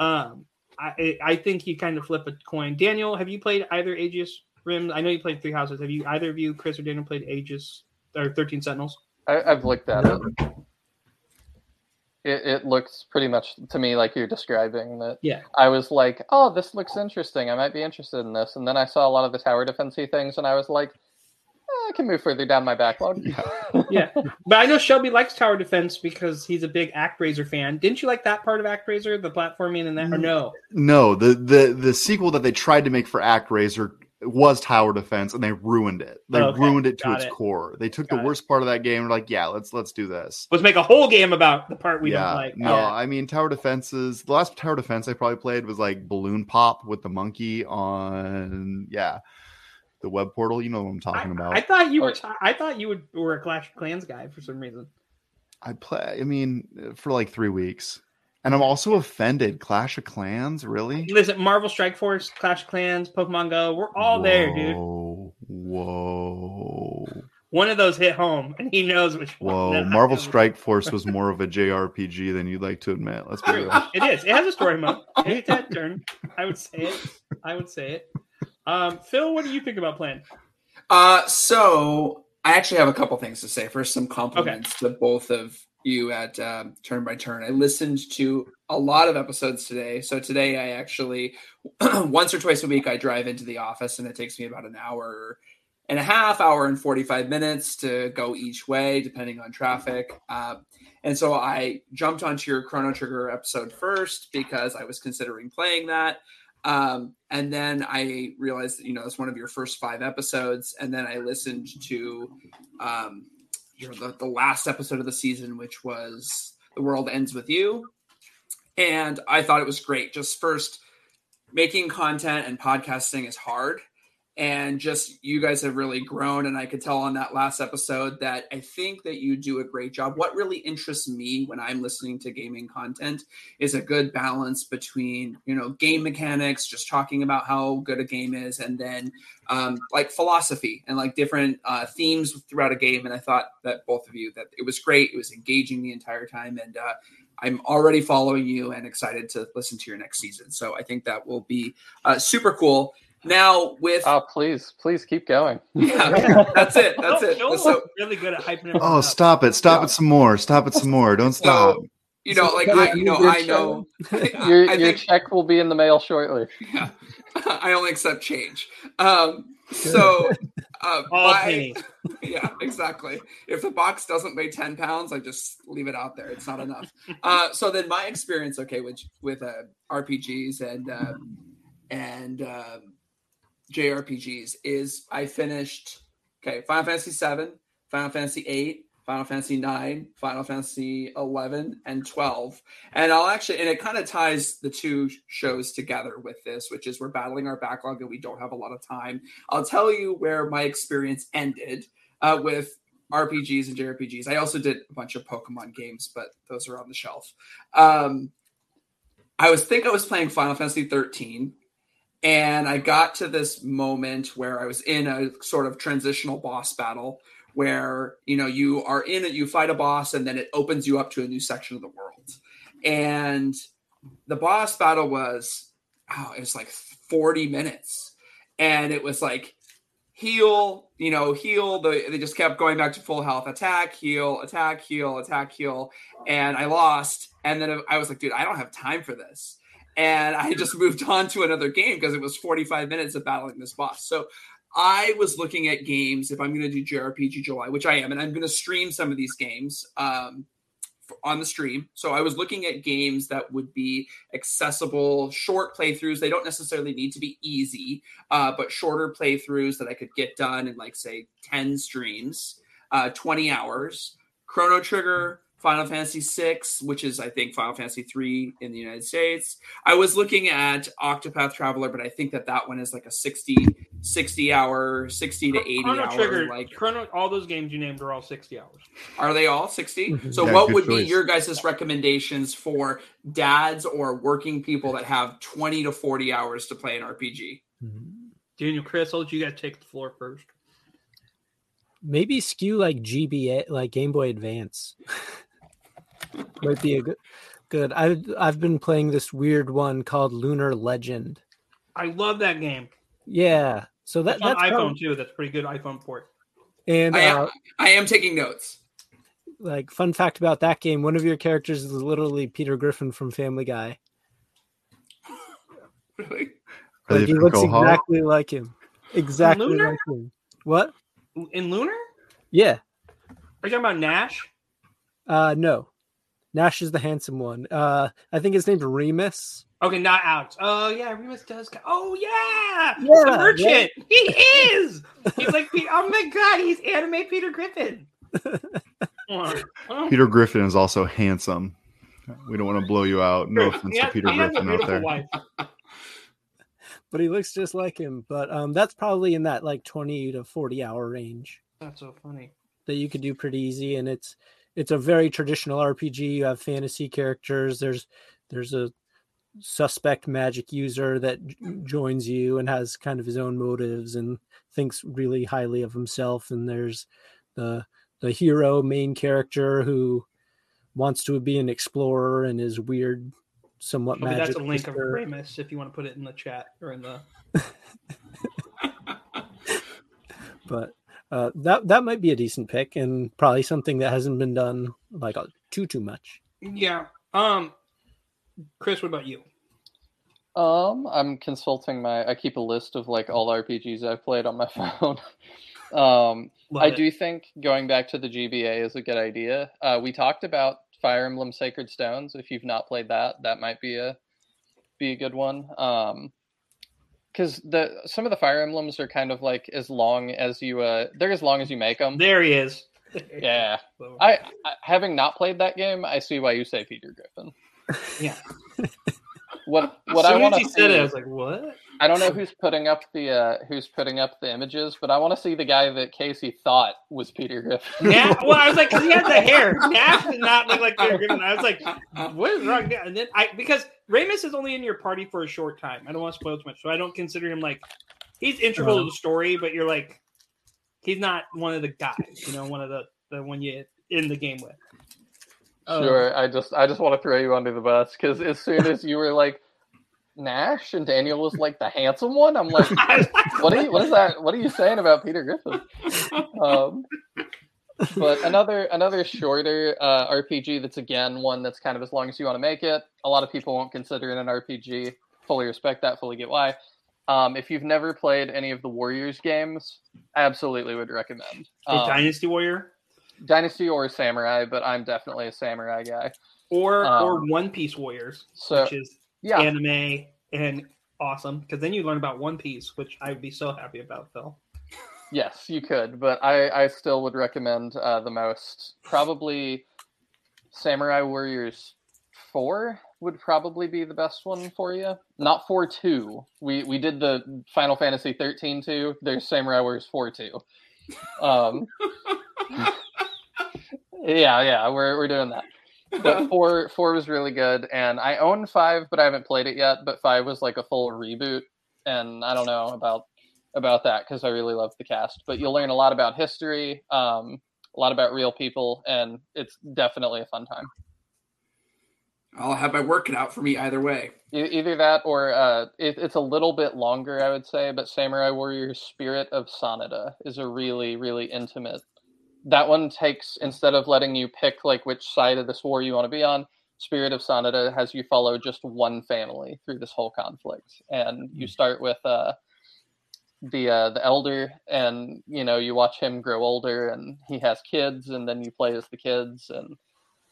Um, I I think you kind of flip a coin. Daniel, have you played either Aegis Rim? I know you played Three Houses. Have you either of you, Chris or Daniel, played Aegis or Thirteen Sentinels? I, I've looked at it. it. It looks pretty much to me like you're describing that. Yeah. I was like, oh, this looks interesting. I might be interested in this. And then I saw a lot of the tower defensey things, and I was like, I can move further down my backlog. Yeah, but I know Shelby likes tower defense because he's a big ActRaiser fan. Didn't you like that part of ActRaiser, the platforming and that, or mm. no? No, the the the sequel that they tried to make for ActRaiser was Tower Defense, and they ruined it. They Okay, ruined it to got its it. core. They took Got the it. worst part of that game and were like, yeah, let's let's do this. Let's make a whole game about the part we yeah, don't like. no, Yeah. I mean Tower Defenses. The last Tower Defense I probably played was like Balloon Pop with the monkey on yeah, the web portal. You know what I'm talking I, about. I thought you were. Oh. T- I thought you would, were a Clash of Clans guy for some reason. I play. I mean, for like three weeks, and I'm also offended. Clash of Clans, really? Listen, Marvel Strike Force, Clash of Clans, Pokemon Go, we're all there, dude. Whoa, Whoa, One of those hit home, and he knows which one. whoa! that I Marvel know. Strike Force was more of a JRPG than you'd like to admit. Let's be real. It is. It has a story mode. It's that turn. I would say it. I would say it. Um, Phil, what do you think about playing? Uh, so I actually have a couple things to say. First, some compliments to both of you at um, Turn by Turn. I listened to a lot of episodes today. So today, I actually once or twice a week I drive into the office, and it takes me about an hour and a half, hour and forty five minutes to go each way, depending on traffic. Uh, and so I jumped onto your Chrono Trigger episode first because I was considering playing that. Um, and then I realized you know, it's one of your first five episodes. And then I listened to um, you know, the, the last episode of the season, which was The World Ends With You. And I thought it was great. Just first, making content and podcasting is hard. And just you guys have really grown. And I could tell on that last episode that I think that you do a great job. What really interests me when I'm listening to gaming content is a good balance between you know game mechanics just talking about how good a game is and then um, like philosophy and like different uh, themes throughout a game and i thought that both of you that it was great it was engaging the entire time and uh, i'm already following you and excited to listen to your next season so i think that will be uh, super cool now with Oh, please, please keep going. yeah that's it that's Phil- it Phil's so really good at hyping everyone Oh, up. stop it! Stop Yeah. it some more! Stop it some more! Don't stop. so you know like i you know i know Your, I your think- check will be in the mail shortly. yeah. I only accept change. Um, so, uh, All by- yeah, exactly. If the box doesn't weigh ten pounds, I just leave it out there. It's not enough. Uh, so then my experience, okay, with with uh, RPGs and uh, and um, JRPGs is I finished okay Final Fantasy seven, Final Fantasy eight, Final Fantasy 9, Final Fantasy 11, and 12. And I'll actually, and it kind of ties the two shows together with this, which is we're battling our backlog and we don't have a lot of time. I'll tell you where my experience ended uh, with RPGs and JRPGs. I also did a bunch of Pokemon games, but those are on the shelf. Um, I was think I was playing Final Fantasy 13 and I got to this moment where I was in a sort of transitional boss battle where you know you are in it you fight a boss and then it opens you up to a new section of the world. And the boss battle was oh it was like 40 minutes. And it was like heal you know heal the they just kept going back to full health attack heal attack heal attack heal. And i lost. And then i was like dude i don't have time for this and i just moved on to another game because it was 45 minutes of battling this boss so I was looking at games if I'm going to do JRPG July, which I am, and I'm going to stream some of these games um, on the stream. So I was looking at games that would be accessible, short playthroughs. They don't necessarily need to be easy, uh, but shorter playthroughs that I could get done in like say 10 streams, uh, 20 hours. Chrono Trigger, Final Fantasy VI, which is I think Final Fantasy three in the United States. I was looking at Octopath Traveler, but I think that that one is like a 60, 60 hour, 60 to 80 Chrono hour. Trigger, like, Chrono, all those games you named are all 60 hours. are they all 60? Mhm. So Yeah, what good would be your guys' recommendations for dads or working people that have 20 to 40 hours to play an RPG? Daniel, Chris, I'll let you guys take the floor first. Maybe skew like GBA, like Game Boy Advance. Might be a good. Good. I've I've been playing this weird one called Lunar Legend. I love that game. Yeah. So that It's on that's iPhone prob- too. That's pretty good iPhone port. and I am, uh, I am taking notes. like fun fact about that game, one of your characters is literally Peter Griffin from Family Guy. Really? Like, he looks Kohala? exactly like him. Exactly Lunar? like him. What? In Lunar? Yeah. Are you talking about Nash? Uh no. Nash is the handsome one. Uh I think his name's Ramus. Okay, not Alex. Oh yeah, Ramus does. co- Oh yeah, Yeah, the merchant. He is. He's like, Pe- oh my god, he's anime Peter Griffin. Peter Griffin is also handsome. We don't want to blow you out. No offense Yeah, to Peter he has a Griffin out there. wife. But he looks just like him. But um that's probably in that like 20 to 40 hour range That's so funny. that you could do pretty easy and it's it's a very traditional RPG. You have fantasy characters. There's there's a suspect magic user that j- joins you and has kind of his own motives and thinks really highly of himself and there's the the hero main character who wants to be an explorer and is weird somewhat Okay, magic that's a link of user. Ramus if you want to put it in the chat or in the. but uh, that that might be a decent pick and probably something that hasn't been done like uh, too too much Yeah. Um, Chris, what about you? Um, I'm consulting my. I keep a list of like all RPGs I've played on my phone. um, Love I it. do think going back to the GBA is a good idea. Uh, we talked about Fire Emblem Sacred Stones. If you've not played that, that might be a be a good one. Um, because the some of the Fire Emblems are kind of like as long as you uh, they're as long as you make them. There he is. Yeah, I, I having not played that game, I see why you say Peter Griffin. Yeah. What what I want to see it, I was like, "What?" I don't know who's putting up the uh, who's putting up the images, but I want to see the guy that Casey thought was Peter Griffin. Nash, well, I was like, because he had the hair. Nash did not look like Peter Griffin. I was like, what is wrong? And then I because Ramus is only in your party for a short time. I don't want to spoil too much, so I don't consider him like he's integral to the story, but you're like he's not one of the guys. You know, one of the the one you in the game with. Um, Sure, I just I just want to throw you under the bus because as soon as you were like Nash and Daniel was like the handsome one, I'm like, what are you? What is that? What are you saying about Peter Griffin? Um, but another another shorter uh, RPG that's again one that's kind of as long as you want to make it. A lot of people won't consider it an RPG. Fully respect that. Fully get why. Um, if you've never played any of the Warriors games, absolutely would recommend. Um, Dynasty Warrior Dynasty or Samurai, but I'm definitely a Samurai guy. or um, or One Piece Warriors, So which is yeah, anime and awesome because then you learn about One Piece, which I would be so happy about, Phil. Yes, you could, but I, I still would recommend uh, the most. Probably Samurai Warriors 4 would probably be the best one for you. Not 4 2. We we did the Final Fantasy 13 2. There's Samurai Warriors 4 2. Um, yeah, yeah, we're, we're doing that. But four four was really good, and I own five, but I haven't played it yet. But five was like a full reboot, and I don't know about about that because I really love the cast. But you'll learn a lot about history, um, a lot about real people, and it's definitely a fun time. I'll have my work cut out for me either way. Either that or uh, it, it's a little bit longer, I would say. But Samurai Warrior Spirit of Sanada is a really, really intimate. That one takes instead of letting you pick like which side of this war you want to be on. Spirit of Sanada has you follow just one family through this whole conflict, and you start with uh, the uh, the elder, and you know you watch him grow older, and he has kids, and then you play as the kids, and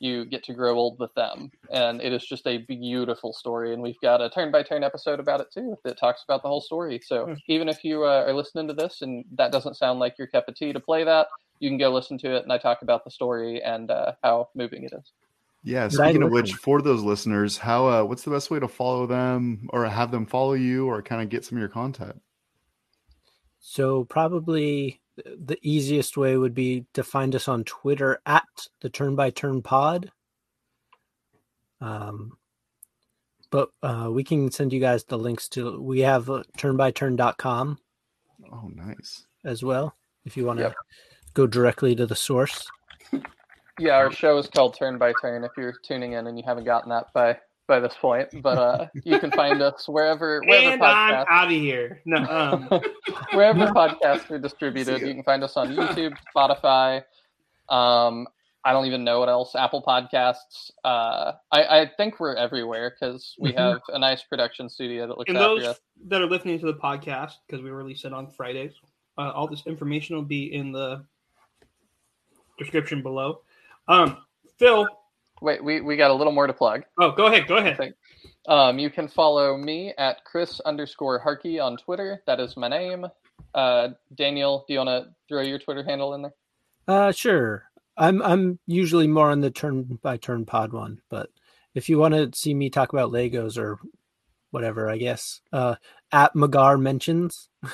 you get to grow old with them. And it is just a beautiful story. And we've got a turn by turn episode about it too that talks about the whole story. So Hmm. even if you uh, are listening to this and that doesn't sound like your cup of tea to play that, you can go listen to it. And I talk about the story and uh, how moving it is. Yeah. Speaking of which, for those listeners, how uh, what's the best way to follow them or have them follow you or kind of get some of your content? So probably the easiest way would be to find us on Twitter at the Turn by Turn Pod. Um, but uh, we can send you guys the links to. We have uh, turnbyturn.com Oh, nice. as well if you want to Yep. Go directly to the source. Yeah, our show is called Turn by Turn. If you're tuning in and you haven't gotten that by by this point, but uh, you can find us wherever wherever and I'm podcasts out of here. No, um, wherever podcasts are distributed. You can find us on YouTube, Spotify. Um, I don't even know what else. Apple Podcasts. Uh, I, I think we're everywhere because we Mhm. have a nice production studio that looks and those us. that are listening to the podcast because we release it on Fridays, uh, all this information will be in the description below. Um, Phil, Wait, we, we got a little more to plug. oh, go ahead, go ahead. think. Um, you can follow me at Chris underscore Harkey on Twitter. That is my name. Uh, Daniel, do you want to throw your Twitter handle in there? Uh, sure. I'm I'm usually more on the turn by turn pod one, but if you want to see me talk about Legos or whatever, I guess uh, at Magar mentions.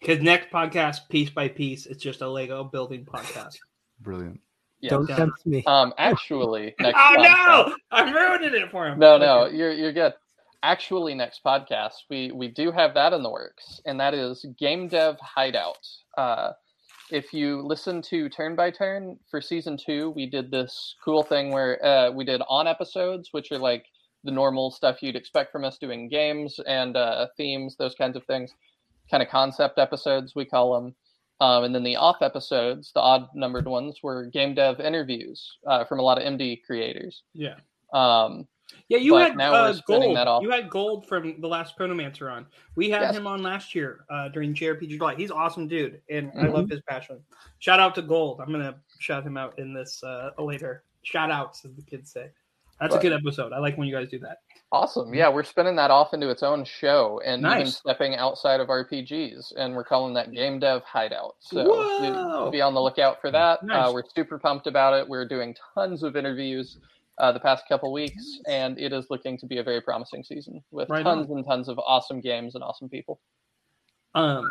Because next podcast, piece by piece, it's just a Lego building podcast. Brilliant. Yes. Don't tempt me. Um, actually, next oh podcast- no, I'm ruining it for him. No, no, Okay. you're you're good. Actually, next podcast we we do have that in the works, and that is Game Dev Hideout. Uh, if you listen to Turn by Turn for season two, we did this cool thing where uh, we did on episodes, which are like the normal stuff you'd expect from us doing games and uh, themes, those kinds of things, kind of concept episodes we call them. Um, and then the off episodes, the odd numbered ones, were game dev interviews uh, from a lot of MD creators. Yeah. Um, Yeah, you had now uh, gold. that off. You had gold from the last Chronomancer on. We had Yes. him on last year uh, during JRPG July. He's an awesome dude, and I Mhm. love his passion. Shout out to Gold. I'm gonna shout him out in this uh, later. Shout outs, as the kids say. That's a good episode. I like when you guys do that. Awesome. Yeah, we're spinning that off into its own show and even stepping outside of RPGs. And we're calling that Game Dev Hideout. So you- be on the lookout for that. Nice. Uh, we're super pumped about it. We're doing tons of interviews uh, the past couple weeks, and it is looking to be a very promising season with Right tons and tons of awesome games and awesome people. Um,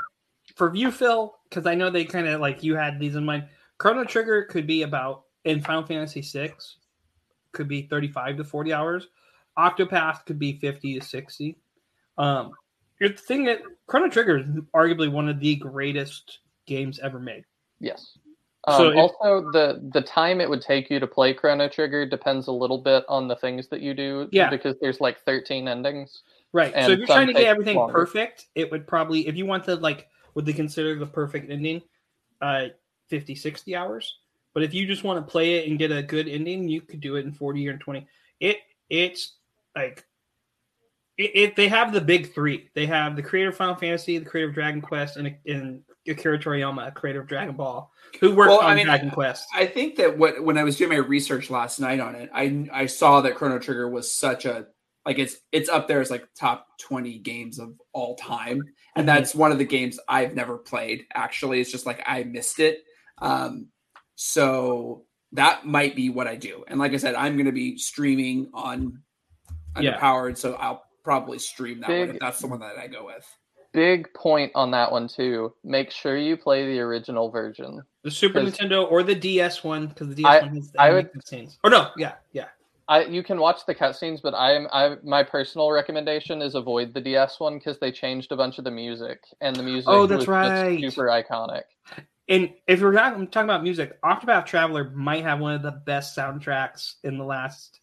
for you, Phil, because I know they kind of like you had these in mind. Chrono Trigger could be about in Final Fantasy VI, could be 35 to 40 hours. Octopath could be 50 to 60. Um, the thing that Chrono Trigger is arguably one of the greatest games ever made. Yes. So Um, if- also, the the time it would take you to play Chrono Trigger depends a little bit on the things that you do. Yeah. Because there's like 13 endings. Right. so if you're trying to get everything longer. perfect, it would probably if you want to like would they consider the perfect ending, uh 50, 60 hours. But if you just want to play it and get a good ending, you could do it in 40 or 20. It it's like it, it they have the big three. They have the creator of Final Fantasy, the creator of Dragon Quest, and and Akira Toriyama, creator of Dragon Ball, who worked Well, on I mean, Dragon Quest. I think that what when I was doing my research last night on it, I I saw that Chrono Trigger was such a like it's it's up there as like top 20 games of all time and Mhm. that's one of the games i've never played actually it's just like i missed it um so that might be what i do and like i said i'm going to be streaming on Yeah. underpowered so i'll probably stream that one if that's the one that i go with Big point on that one too. Make sure you play the original version. The Super Nintendo or the DS one because the DS I- one has the I would- cutscenes. Or no, yeah, yeah. I you can watch the cutscenes, but I'm I my personal recommendation is avoid the DS one because they changed a bunch of the music and the music. Oh, that's was right. super iconic. And if we're not talking about music, Octopath Traveler might have one of the best soundtracks in the last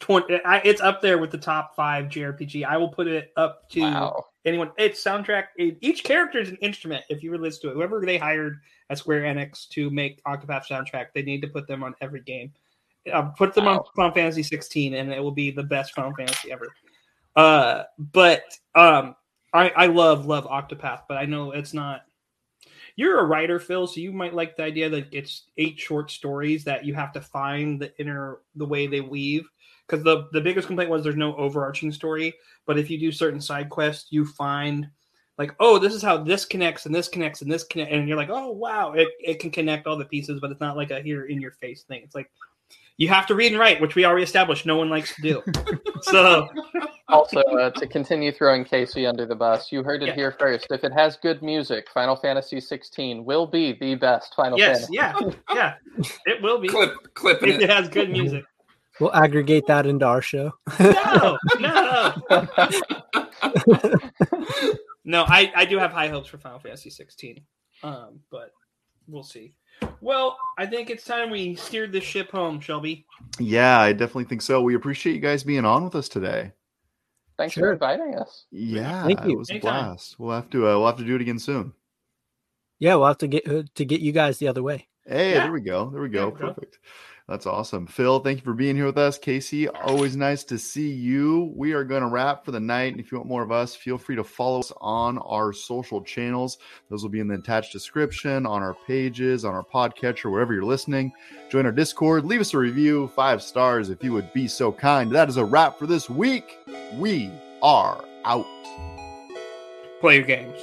twenty. I, it's up there with the top five JRPG. I will put it up to Wow. anyone. It's soundtrack. It, each character is an instrument. If you were listen to it, whoever they hired at Square Enix to make Octopath soundtrack, they need to put them on every game. Uh, put them on Final Fantasy 16, and it will be the best Final Fantasy ever. Uh, but um, I I love love Octopath, but I know it's not. You're a writer, Phil, so you might like the idea that it's eight short stories that you have to find the inner the way they weave. Because the the biggest complaint was there's no overarching story, but if you do certain side quests, you find like, oh, this is how this connects and this connects and this connect, and you're like, oh wow, it, it can connect all the pieces, but it's not like a here in your face thing. It's like you have to read and write, which we already established no one likes to do. so Also, uh, to continue throwing Casey under the bus, you heard it Yeah. here first. If it has good music, Final Fantasy 16 will be the best Final yes, Fantasy. yeah, yeah, it will be clip clipping if it it has good music. We'll aggregate that into our show. No, no, no. I I do have high hopes for Final Fantasy 16, um, but we'll see. Well, I think it's time we steered the ship home, Shelby. Yeah, I definitely think so. We appreciate you guys being on with us today. Thanks Sure. for inviting us. Yeah, Thank you. it was a blast. We'll have to uh, we'll have to do it again soon. Yeah, we'll have to get uh, to get you guys the other way. Hey, Yeah. there we go. There we go. There we go. That's awesome. Phil, thank you for being here with us. Casey, always nice to see you. We are going to wrap for the night. And if you want more of us, feel free to follow us on our social channels. Those will be in the attached description, on our pages, on our podcatcher, wherever you're listening. Join our Discord. Leave us a review, five stars if you would be so kind. That is a wrap for this week. We are out. Play your games.